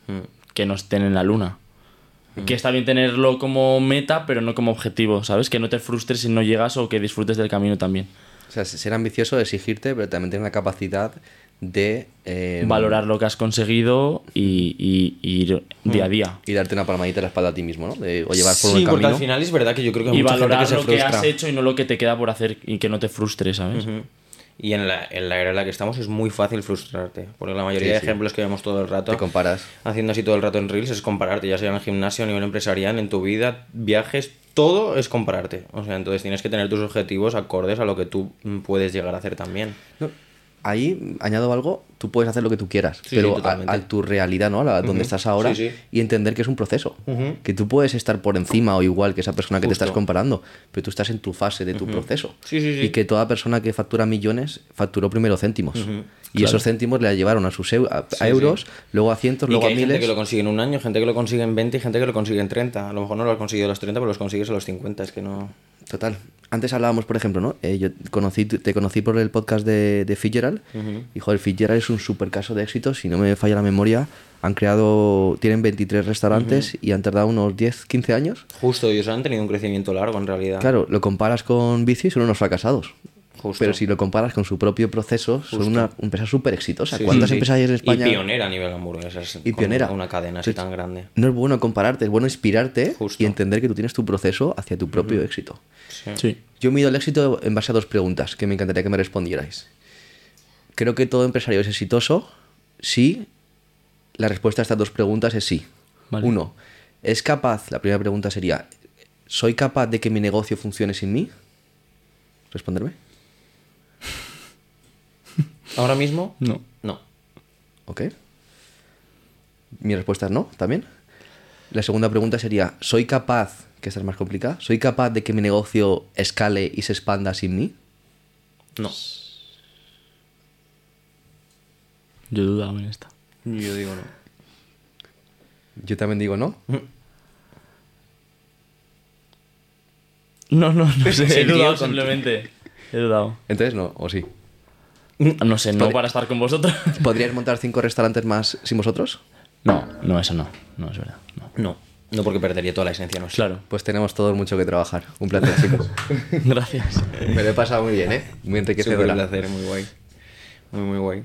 Mm. que no estén en la luna. Que está bien tenerlo como meta, pero no como objetivo, ¿sabes? Que no te frustres si no llegas o que disfrutes del camino también. O sea, ser ambicioso, exigirte, pero también tener la capacidad de... eh, Valorar lo que has conseguido y, y- y ir día a día. Y darte una palmadita en la espalda a ti mismo, ¿no? De, o llevar por Sí, un porque camino. al final es verdad que yo creo que hay Y mucha gente valorar que se lo que has hecho y no lo que te queda por hacer y que no te frustres, ¿sabes? Y en la, en la era en la que estamos es muy fácil frustrarte, porque la mayoría Sí, de sí. ejemplos que vemos todo el rato Te comparas. haciendo así todo el rato en Reels es compararte, ya sea en el gimnasio, a nivel empresarial, en tu vida, viajes, todo es compararte. O sea, entonces tienes que tener tus objetivos acordes a lo que tú puedes llegar a hacer también. Ahí añado algo, tú puedes hacer lo que tú quieras, Sí, pero sí, a, tu realidad, ¿no? A la- donde estás ahora, Sí, y entender que es un proceso. Que tú puedes estar por encima o igual que esa persona que te estás comparando, pero tú estás en tu fase de tu proceso. Sí, sí, sí. Y que toda persona que factura millones facturó primero céntimos. Y Claro. esos céntimos le llevaron a sus eu- a, euros, luego a cientos, Y luego que a hay miles. gente que lo consigue en un año, gente que lo consigue en 20 y gente que lo consigue en 30. A lo mejor no lo has conseguido a los 30, pero los consigues a los 50. Es que no... Total. Antes hablábamos, por ejemplo, ¿no? Eh, yo conocí, te conocí por el podcast de, de Fitzgerald. Y joder, Fitzgerald es un super caso de éxito. Si no me falla la memoria, han creado, tienen 23 restaurantes y han tardado unos 10, 15 años. Justo, ellos han tenido un crecimiento largo en realidad. Claro, lo comparas con Bici son unos fracasados. Justo. Pero si lo comparas con su propio proceso, son una empresa súper exitosa. Sí, ¿Cuántas sí, sí. empresas hay en España? Y pionera a nivel hamburguesas. Y pionera. Una cadena así tan grande. No es bueno compararte, es bueno inspirarte Justo. y entender que tú tienes tu proceso hacia tu propio éxito. Sí. Yo mido el éxito en base a dos preguntas que me encantaría que me respondierais. Creo que todo empresario es exitoso si la respuesta a estas dos preguntas es sí. Vale. Uno, ¿es capaz? La primera pregunta sería, ¿soy capaz de que mi negocio funcione sin mí? ¿Responderme? ¿Ahora mismo? No. No. Ok. Mi respuesta es no, también. La segunda pregunta sería, ¿soy capaz, que esta es más complicada, ¿soy capaz de que mi negocio escale y se expanda sin mí? No. Yo dudaba en esta. Yo digo no. Yo también digo no. No, no, no *laughs* sé. He dudado simplemente. He dudado. Entonces no, o sí. *laughs* No sé, no para estar con vosotros. *laughs* ¿Podrías montar cinco restaurantes más sin vosotros? No, no, eso no. No es verdad. No. No. No porque perdería toda la esencia, no sé. Claro. Pues tenemos todos mucho que trabajar. Un placer, chicos. *laughs* Gracias. Me lo he pasado muy bien, ¿eh? Muy Súper enriquecedora. placer, muy guay. Muy, muy guay.